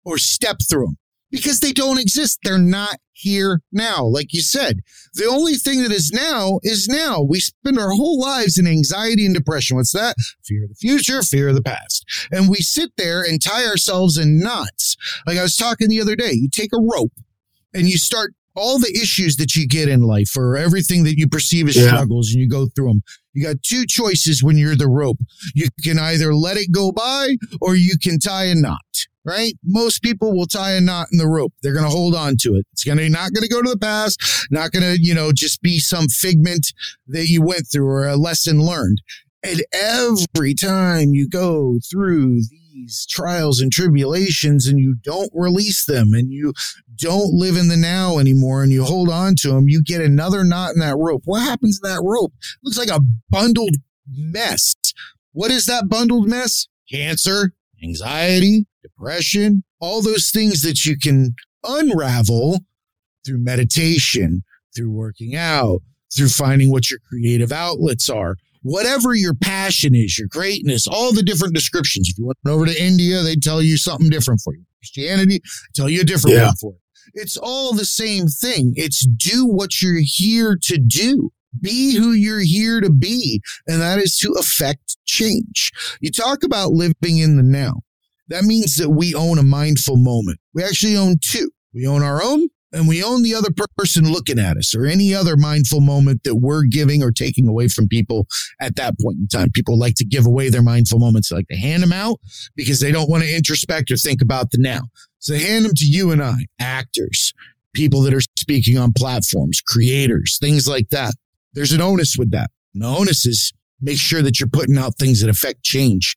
or step through them because they don't exist. They're not here now. Like you said, the only thing that is now is now. We spend our whole lives in anxiety and depression. What's that? Fear of the future, fear of the past. And we sit there and tie ourselves in knots. Like I was talking the other day, you take a rope and you start all the issues that you get in life or everything that you perceive as yeah. struggles and you go through them. You got two choices when you're the rope. You can either let it go by or you can tie a knot right? Most people will tie a knot in the rope. They're going to hold on to it. It's going to not going to go to the past, not going to, you know, just be some figment that you went through or a lesson learned. And every time you go through these trials and tribulations and you don't release them and you don't live in the now anymore and you hold on to them, you get another knot in that rope. What happens in that rope? It looks like a bundled mess. What is that bundled mess? Cancer, anxiety, depression, all those things that you can unravel through meditation, through working out, through finding what your creative outlets are. Whatever your passion is, your greatness, all the different descriptions. If you went over to India, they tell you something different for you. Christianity, tell you a different yeah. one for it. It's all the same thing. It's do what you're here to do. Be who you're here to be. And that is to affect change. You talk about living in the now. That means that we own a mindful moment. We actually own two. We own our own and we own the other person looking at us or any other mindful moment that we're giving or taking away from people at that point in time. People like to give away their mindful moments, they like to hand them out because they don't want to introspect or think about the now. So hand them to you and I, actors, people that are speaking on platforms, creators, things like that. There's an onus with that. And the onus is make sure that you're putting out things that affect change,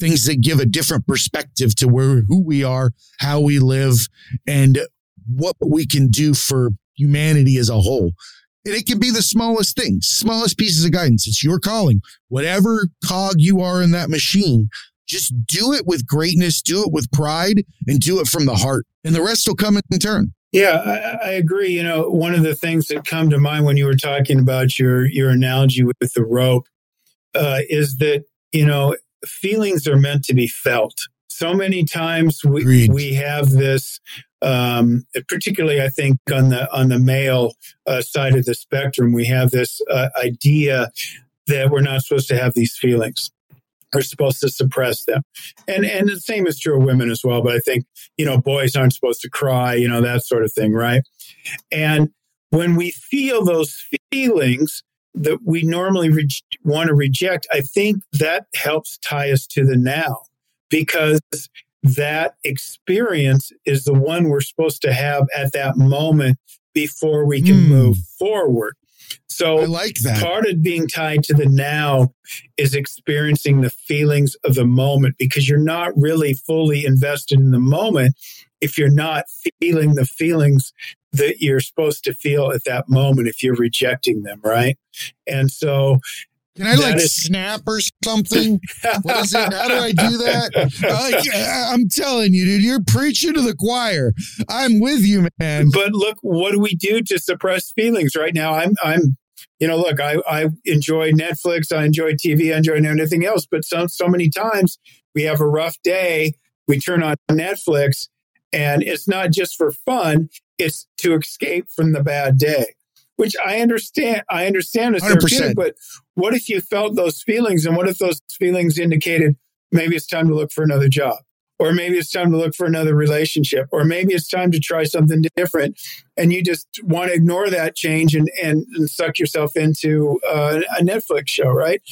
things that give a different perspective to where who we are, how we live, and what we can do for humanity as a whole. And it can be the smallest things, smallest pieces of guidance. It's your calling. Whatever cog you are in that machine, just do it with greatness, do it with pride, and do it from the heart. And the rest will come in turn. Yeah, I, I, agree. You know, one of the things that come to mind when you were talking about your your analogy with, with the rope uh, is that you know feelings are meant to be felt. So many times we Agreed. we have this, um, particularly I think on the on the male uh, side of the spectrum, we have this uh, idea that we're not supposed to have these feelings We're supposed to suppress them. And and the same is true of women as well. But I think, you know, boys aren't supposed to cry, you know, that sort of thing, right? And when we feel those feelings that we normally re- want to reject, I think that helps tie us to the now because that experience is the one we're supposed to have at that moment before we can mm. move forward. So I like that. Part of being tied to the now is experiencing the feelings of the moment because you're not really fully invested in the moment if you're not feeling the feelings that you're supposed to feel at that moment if you're rejecting them, right? And so can I like is, snap or something? what is it? How do I do that? I'm telling you, dude, you're preaching to the choir. I'm with you, man. But look, what do we do to suppress feelings right now? I'm, I'm, you know, look, I, I enjoy Netflix, I enjoy TV, I enjoy anything else, but so, so many times we have a rough day, we turn on Netflix, and it's not just for fun; it's to escape from the bad day which I understand. I understand it's therapeutic, but what if you felt those feelings? And what if those feelings indicated maybe it's time to look for another job? Or maybe it's time to look for another relationship, or maybe it's time to try something different, and you just want to ignore that change and, and, and suck yourself into uh, a Netflix show, right?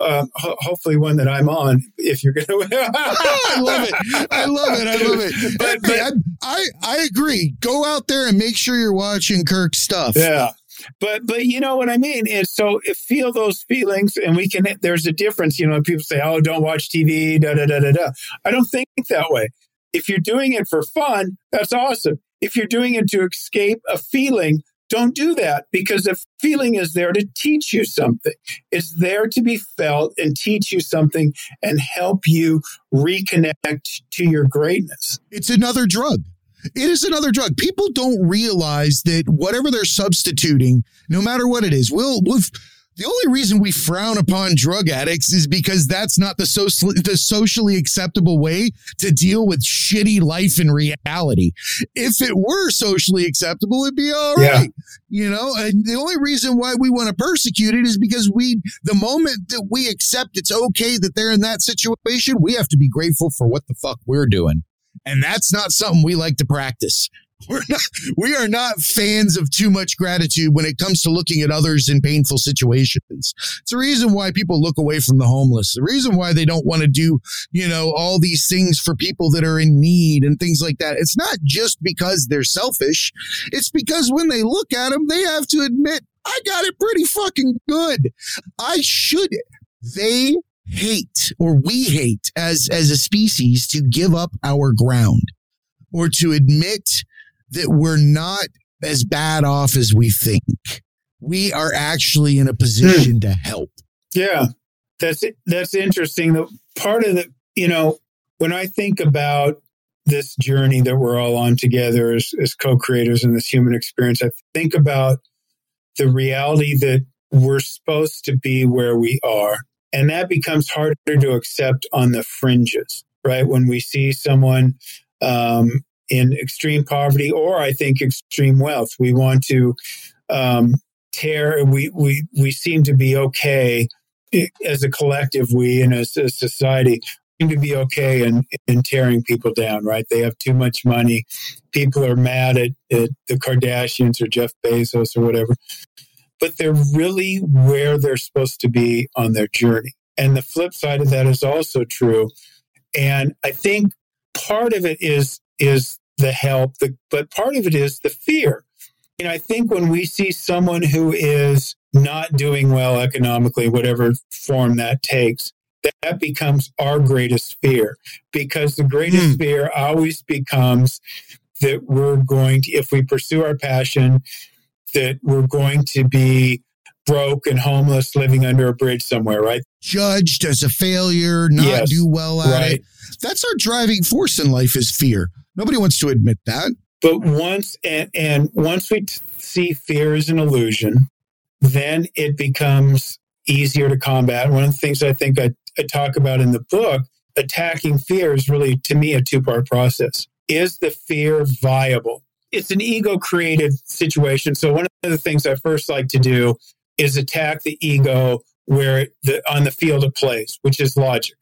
Uh, ho- hopefully, one that I'm on. If you're going to, I love it, I love it, I love it. But, but I I agree. Go out there and make sure you're watching Kirk's stuff. Yeah, but but you know what I mean. And so feel those feelings, and we can. There's a difference. You know, people say, "Oh, don't watch TV." Da da da da da. I don't think that way. If you're doing it for fun, that's awesome. If you're doing it to escape a feeling, don't do that because the feeling is there to teach you something. It's there to be felt and teach you something and help you reconnect to your greatness. It's another drug. It is another drug. People don't realize that whatever they're substituting, no matter what it is, will will the only reason we frown upon drug addicts is because that's not the social the socially acceptable way to deal with shitty life in reality. If it were socially acceptable, it'd be all right. Yeah. You know, and the only reason why we want to persecute it is because we the moment that we accept it's okay that they're in that situation, we have to be grateful for what the fuck we're doing. And that's not something we like to practice. We're not, we are not fans of too much gratitude when it comes to looking at others in painful situations. It's the reason why people look away from the homeless. The reason why they don't want to do, you know, all these things for people that are in need and things like that. It's not just because they're selfish. It's because when they look at them, they have to admit, I got it pretty fucking good. I should. They hate or we hate as as a species to give up our ground or to admit that we're not as bad off as we think. We are actually in a position to help. Yeah. That's that's interesting. The part of the you know, when I think about this journey that we're all on together as, as co-creators in this human experience, I think about the reality that we're supposed to be where we are and that becomes harder to accept on the fringes, right? When we see someone um, in extreme poverty or I think extreme wealth, we want to um, tear, we, we, we seem to be okay as a collective, we and as a society, seem to be okay in, in tearing people down, right? They have too much money. People are mad at, at the Kardashians or Jeff Bezos or whatever, but they're really where they're supposed to be on their journey. And the flip side of that is also true. And I think part of it is is the help, the, but part of it is the fear. And I think when we see someone who is not doing well economically, whatever form that takes, that becomes our greatest fear because the greatest mm. fear always becomes that we're going to, if we pursue our passion, that we're going to be broke and homeless living under a bridge somewhere, right? Judged as a failure, not yes, do well at right. it. That's our driving force in life is fear. Nobody wants to admit that. But once and, and once we t- see fear as an illusion, then it becomes easier to combat. One of the things I think I, I talk about in the book, attacking fear is really, to me, a two part process. Is the fear viable? It's an ego created situation. So, one of the things I first like to do is attack the ego where the, on the field of plays, which is logic.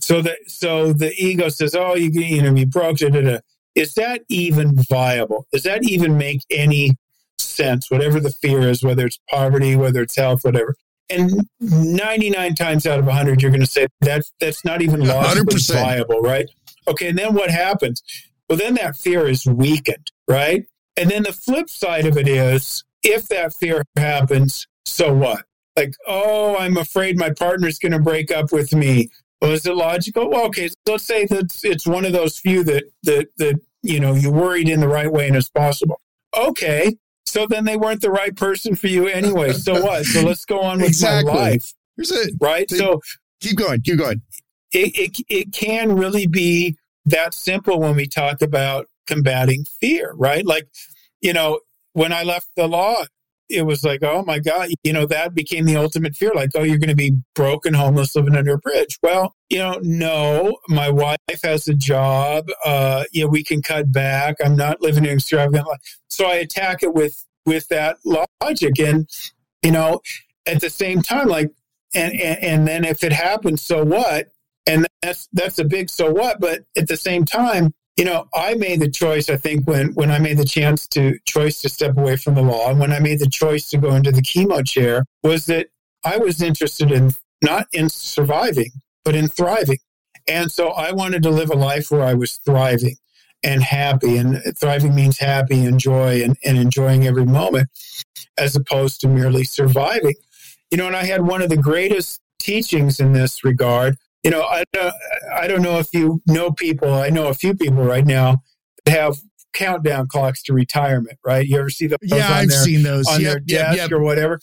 So that so the ego says, "Oh, you you know, you broke." Da, da, da. Is that even viable? Does that even make any sense? Whatever the fear is, whether it's poverty, whether it's health, whatever. And 99 times out of 100, you're going to say that's that's not even logically 100%. viable, right? Okay, and then what happens? Well, then that fear is weakened, right? And then the flip side of it is, if that fear happens, so what? Like, oh, I'm afraid my partner's going to break up with me. Well, is it logical? Well, okay, so let's say that it's one of those few that that that you know you worried in the right way and it's possible. Okay, so then they weren't the right person for you anyway. So what? So let's go on with exactly. my life. Here's it. Right. They, so keep going. Keep going. It, it it can really be that simple when we talk about combating fear, right? Like, you know, when I left the law, it was like, oh my God, you know, that became the ultimate fear. Like, oh, you're going to be broken, homeless, living under a bridge. Well, you know, no, my wife has a job. Uh, you know, we can cut back. I'm not living an extravagant life. So I attack it with, with that logic. And, you know, at the same time, like, and, and, and then if it happens, so what? And that's, that's a big so what. But at the same time, you know, I made the choice. I think when when I made the chance to choice to step away from the law, and when I made the choice to go into the chemo chair, was that I was interested in not in surviving, but in thriving. And so I wanted to live a life where I was thriving and happy. And thriving means happy and joy and, and enjoying every moment, as opposed to merely surviving. You know, and I had one of the greatest teachings in this regard you know, I don't, I don't know if you know people. I know a few people right now that have countdown clocks to retirement. Right? You ever see those? Yeah, I've their, seen those on yep, their desk yep, yep. or whatever.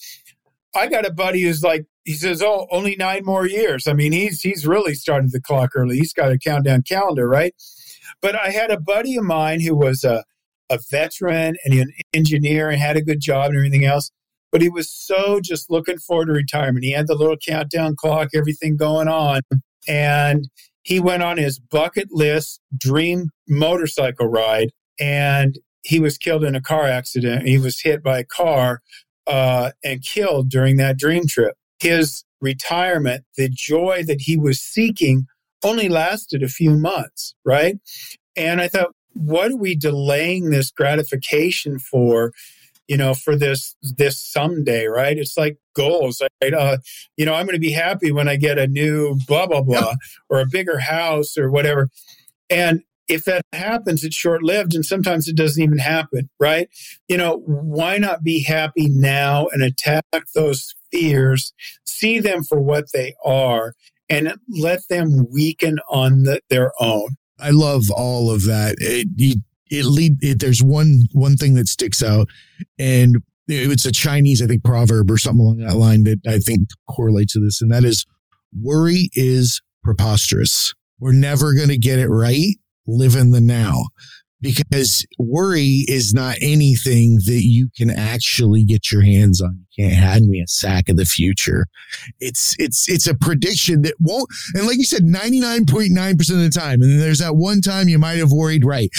I got a buddy who's like, he says, "Oh, only nine more years." I mean, he's he's really started the clock early. He's got a countdown calendar, right? But I had a buddy of mine who was a a veteran and an engineer and had a good job and everything else. But he was so just looking forward to retirement. He had the little countdown clock, everything going on. And he went on his bucket list dream motorcycle ride and he was killed in a car accident. He was hit by a car uh, and killed during that dream trip. His retirement, the joy that he was seeking, only lasted a few months, right? And I thought, what are we delaying this gratification for? You know, for this this someday, right? It's like goals, right? Uh, you know, I'm going to be happy when I get a new blah blah blah or a bigger house or whatever. And if that happens, it's short lived, and sometimes it doesn't even happen, right? You know, why not be happy now and attack those fears, see them for what they are, and let them weaken on the, their own. I love all of that. It, you it lead it, there's one one thing that sticks out and it's a chinese i think proverb or something along that line that i think correlates to this and that is worry is preposterous we're never going to get it right live in the now because worry is not anything that you can actually get your hands on. You can't hand me a sack of the future. It's it's it's a prediction that won't and like you said, 99.9% of the time. And there's that one time you might have worried right.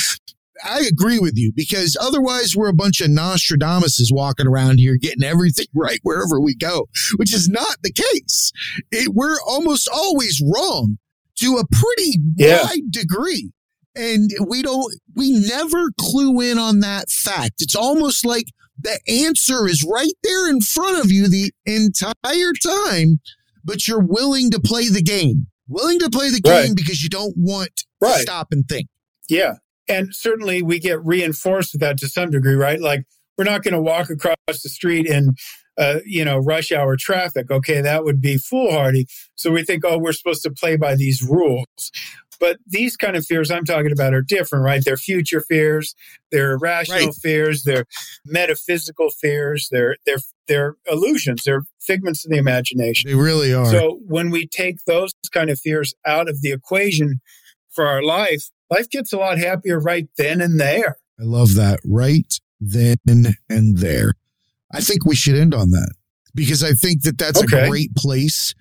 I agree with you because otherwise we're a bunch of Nostradamuses walking around here getting everything right wherever we go, which is not the case. It, we're almost always wrong to a pretty Yeah. wide degree. And we don't, we never clue in on that fact. It's almost like the answer is right there in front of you the entire time, but you're willing to play the game, willing to play the game Right. because you don't want to stop and think. Yeah. And certainly we get reinforced with that to some degree, right? Like we're not going to walk across the street in, uh, you know, rush hour traffic. Okay, that would be foolhardy. So we think, oh, we're supposed to play by these rules. But these kind of fears I'm talking about are different, right? They're future fears, they're irrational Right. fears, they're metaphysical fears, they're they're they're illusions, they're figments of the imagination. They really are. So when we take those kind of fears out of the equation for our life, life gets a lot happier right then and there. I love that. Right then and there. I think we should end on that because I think that that's a great place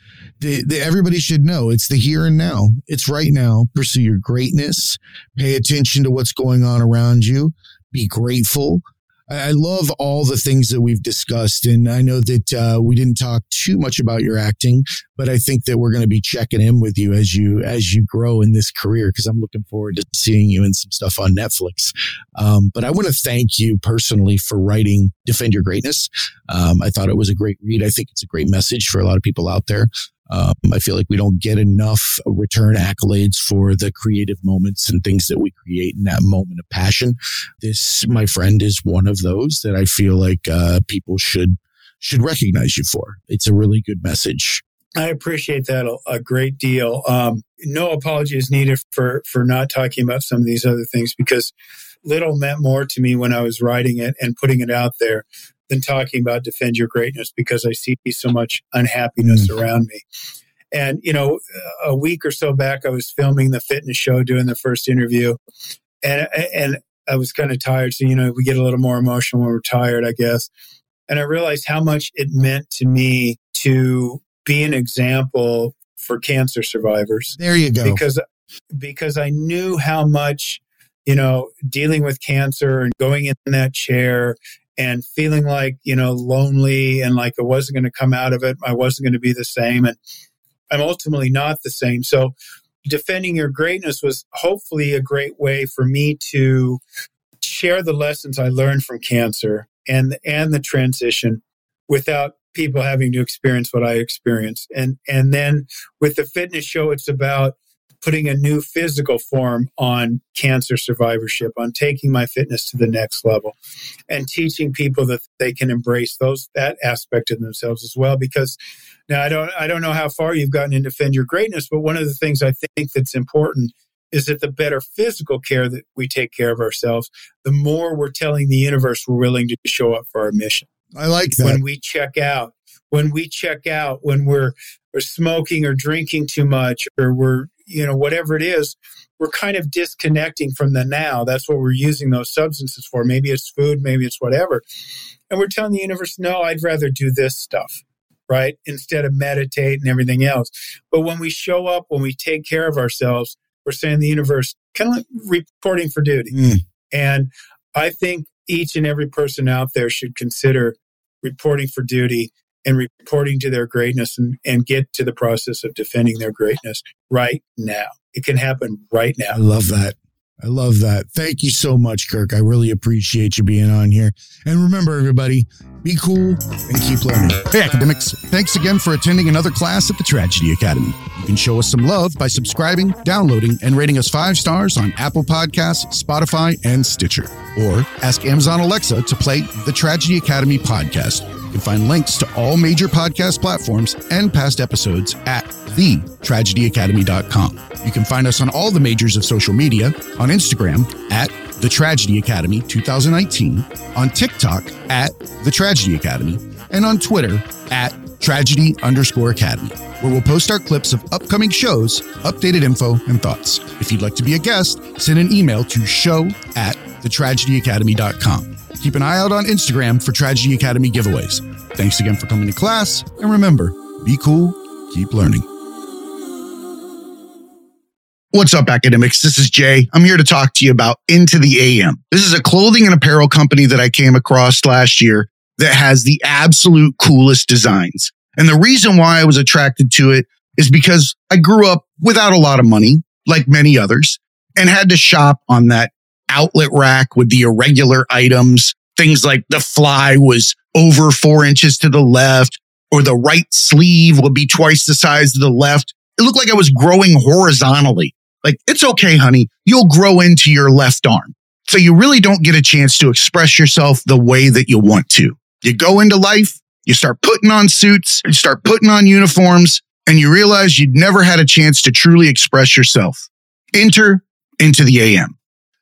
everybody should know. It's the here and now. It's right now. Pursue your greatness. Pay attention to what's going on around you. Be grateful. I love all the things that we've discussed. And I know that uh, we didn't talk too much about your acting, but I think that we're going to be checking in with you as you as you grow in this career because I'm looking forward to seeing you in some stuff on Netflix. Um, but I want to thank you personally for writing Defend Your Greatness. Um, I thought it was a great read. I think it's a great message for a lot of people out there. Um, I feel like we don't get enough return accolades for the creative moments and things that we create in that moment of passion. This, my friend, is one of those that I feel like uh, people should should recognize you for. It's a really good message. I appreciate that a, great deal. Um, no apology is needed for for not talking about some of these other things because little meant more to me when I was writing it and putting it out there than talking about defend your greatness because I see so much unhappiness mm. around me. And you know, a week or so back, I was filming the fitness show, doing the first interview, and and I was kind of tired. So you know, we get a little more emotional when we're tired, I guess. And I realized how much it meant to me to be an example for cancer survivors There you go. because because I knew how much you know dealing with cancer and going in that chair and feeling like you know lonely and like I wasn't going to come out of it I wasn't going to be the same and I'm ultimately not the same so defending your greatness was hopefully a great way for me to share the lessons I learned from cancer and and the transition without people having to experience what I experienced. And and then with the fitness show it's about putting a new physical form on cancer survivorship, on taking my fitness to the next level and teaching people that they can embrace those that aspect of themselves as well because now I don't I don't know how far you've gotten in defend your greatness, but one of the things I think that's important is that the better physical care that we take care of ourselves, the more we're telling the universe we're willing to show up for our mission. I like that. When we check out, when we check out, when we're we're smoking or drinking too much, or we're you know whatever it is, we're kind of disconnecting from the now. That's what we're using those substances for. Maybe it's food, maybe it's whatever, and we're telling the universe, no, I'd rather do this stuff, right, instead of meditate and everything else. But when we show up, when we take care of ourselves, we're saying the universe kind of like reporting for duty. Mm. And I think each and every person out there should consider reporting for duty and reporting to their greatness and, and get to the process of defending their greatness right now. It can happen right now. I love that. I love that. Thank you so much, Kirk. I really appreciate you being on here. And remember, everybody, be cool and keep learning. Hey, academics. Thanks again for attending another class at the Tragedy Academy. You can show us some love by subscribing, downloading, and rating us five stars on Apple Podcasts, Spotify, and Stitcher. Or ask Amazon Alexa to play the Tragedy Academy podcast. Can find links to all major podcast platforms and past episodes at thetragedyacademy.com. You can find us on all the majors of social media on Instagram at The Tragedy Academy 2019, on TikTok at The Tragedy Academy, and on Twitter at tragedy underscore academy, where we'll post our clips of upcoming shows, updated info, and thoughts. If you'd like to be a guest, send an email to show at thetragedyacademy.com. Keep an eye out on Instagram for Tragedy Academy giveaways. Thanks again for coming to class, and remember, be cool, keep learning. What's up, academics? This is Jay. I'm here to talk to you about Into the AM. This is a clothing and apparel company that I came across last year that has the absolute coolest designs. And the reason why I was attracted to it is because I grew up without a lot of money, like many others, and had to shop on that outlet rack with the irregular items. Things like the fly was over four inches to the left, or the right sleeve would be twice the size of the left. It looked like I was growing horizontally. Like, it's okay, honey. You'll grow into your left arm. So you really don't get a chance to express yourself the way that you want to. You go into life, you start putting on suits, you start putting on uniforms, and you realize you'd never had a chance to truly express yourself. Enter into the AM,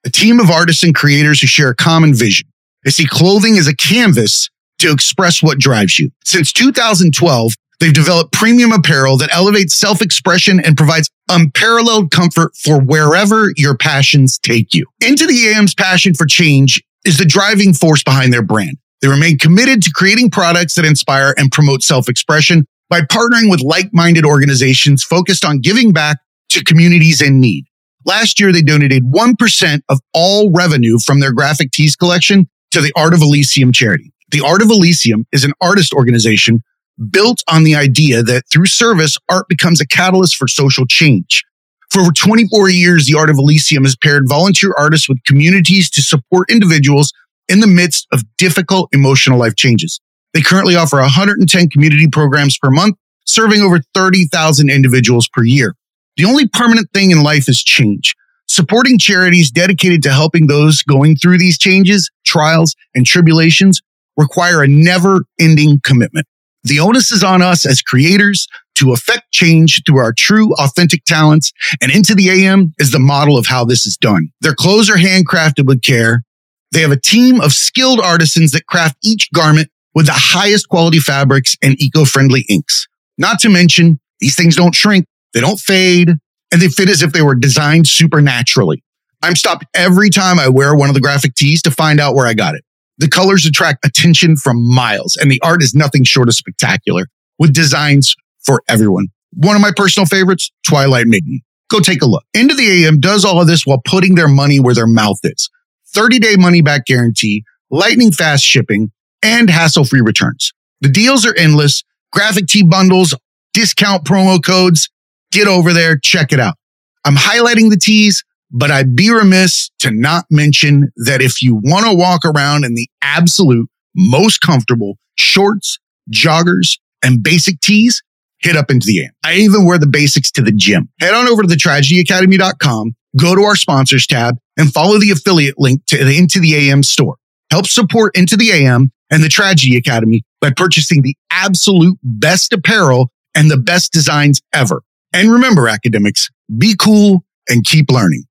a team of artists and creators who share a common vision. They see clothing as a canvas to express what drives you. Since 2012, they've developed premium apparel that elevates self expression and provides unparalleled comfort for wherever your passions take you. Into the AM's passion for change is the driving force behind their brand. They remain committed to creating products that inspire and promote self expression by partnering with like minded organizations focused on giving back to communities in need. Last year, they donated 1% of all revenue from their graphic tees collection to the Art of Elysium charity. The Art of Elysium is an artist organization built on the idea that through service, art becomes a catalyst for social change. For over 24 years, the Art of Elysium has paired volunteer artists with communities to support individuals in the midst of difficult emotional life changes. They currently offer 110 community programs per month, serving over 30,000 individuals per year. The only permanent thing in life is change. Supporting charities dedicated to helping those going through these changes, trials, and tribulations require a never ending commitment. The onus is on us as creators to affect change through our true, authentic talents. And Into the AM is the model of how this is done. Their clothes are handcrafted with care. They have a team of skilled artisans that craft each garment with the highest quality fabrics and eco-friendly inks. Not to mention, these things don't shrink, they don't fade, and they fit as if they were designed supernaturally. I'm stopped every time I wear one of the graphic tees to find out where I got it. The colors attract attention from miles, and the art is nothing short of spectacular, with designs for everyone. One of my personal favorites, Twilight Maiden. Go take a look. Into the AM does all of this while putting their money where their mouth is. 30 day money back guarantee, lightning fast shipping, and hassle free returns. The deals are endless. Graphic tee bundles, discount promo codes. Get over there, check it out. I'm highlighting the tees, but I'd be remiss to not mention that if you want to walk around in the absolute most comfortable shorts, joggers, and basic tees, hit up into the AM. I even wear the basics to the gym. Head on over to the tragedyacademy.com, go to our sponsors tab, and follow the affiliate link to the Into the AM store. Help support Into the AM and the Tragedy Academy by purchasing the absolute best apparel and the best designs ever. And remember, academics, be cool and keep learning.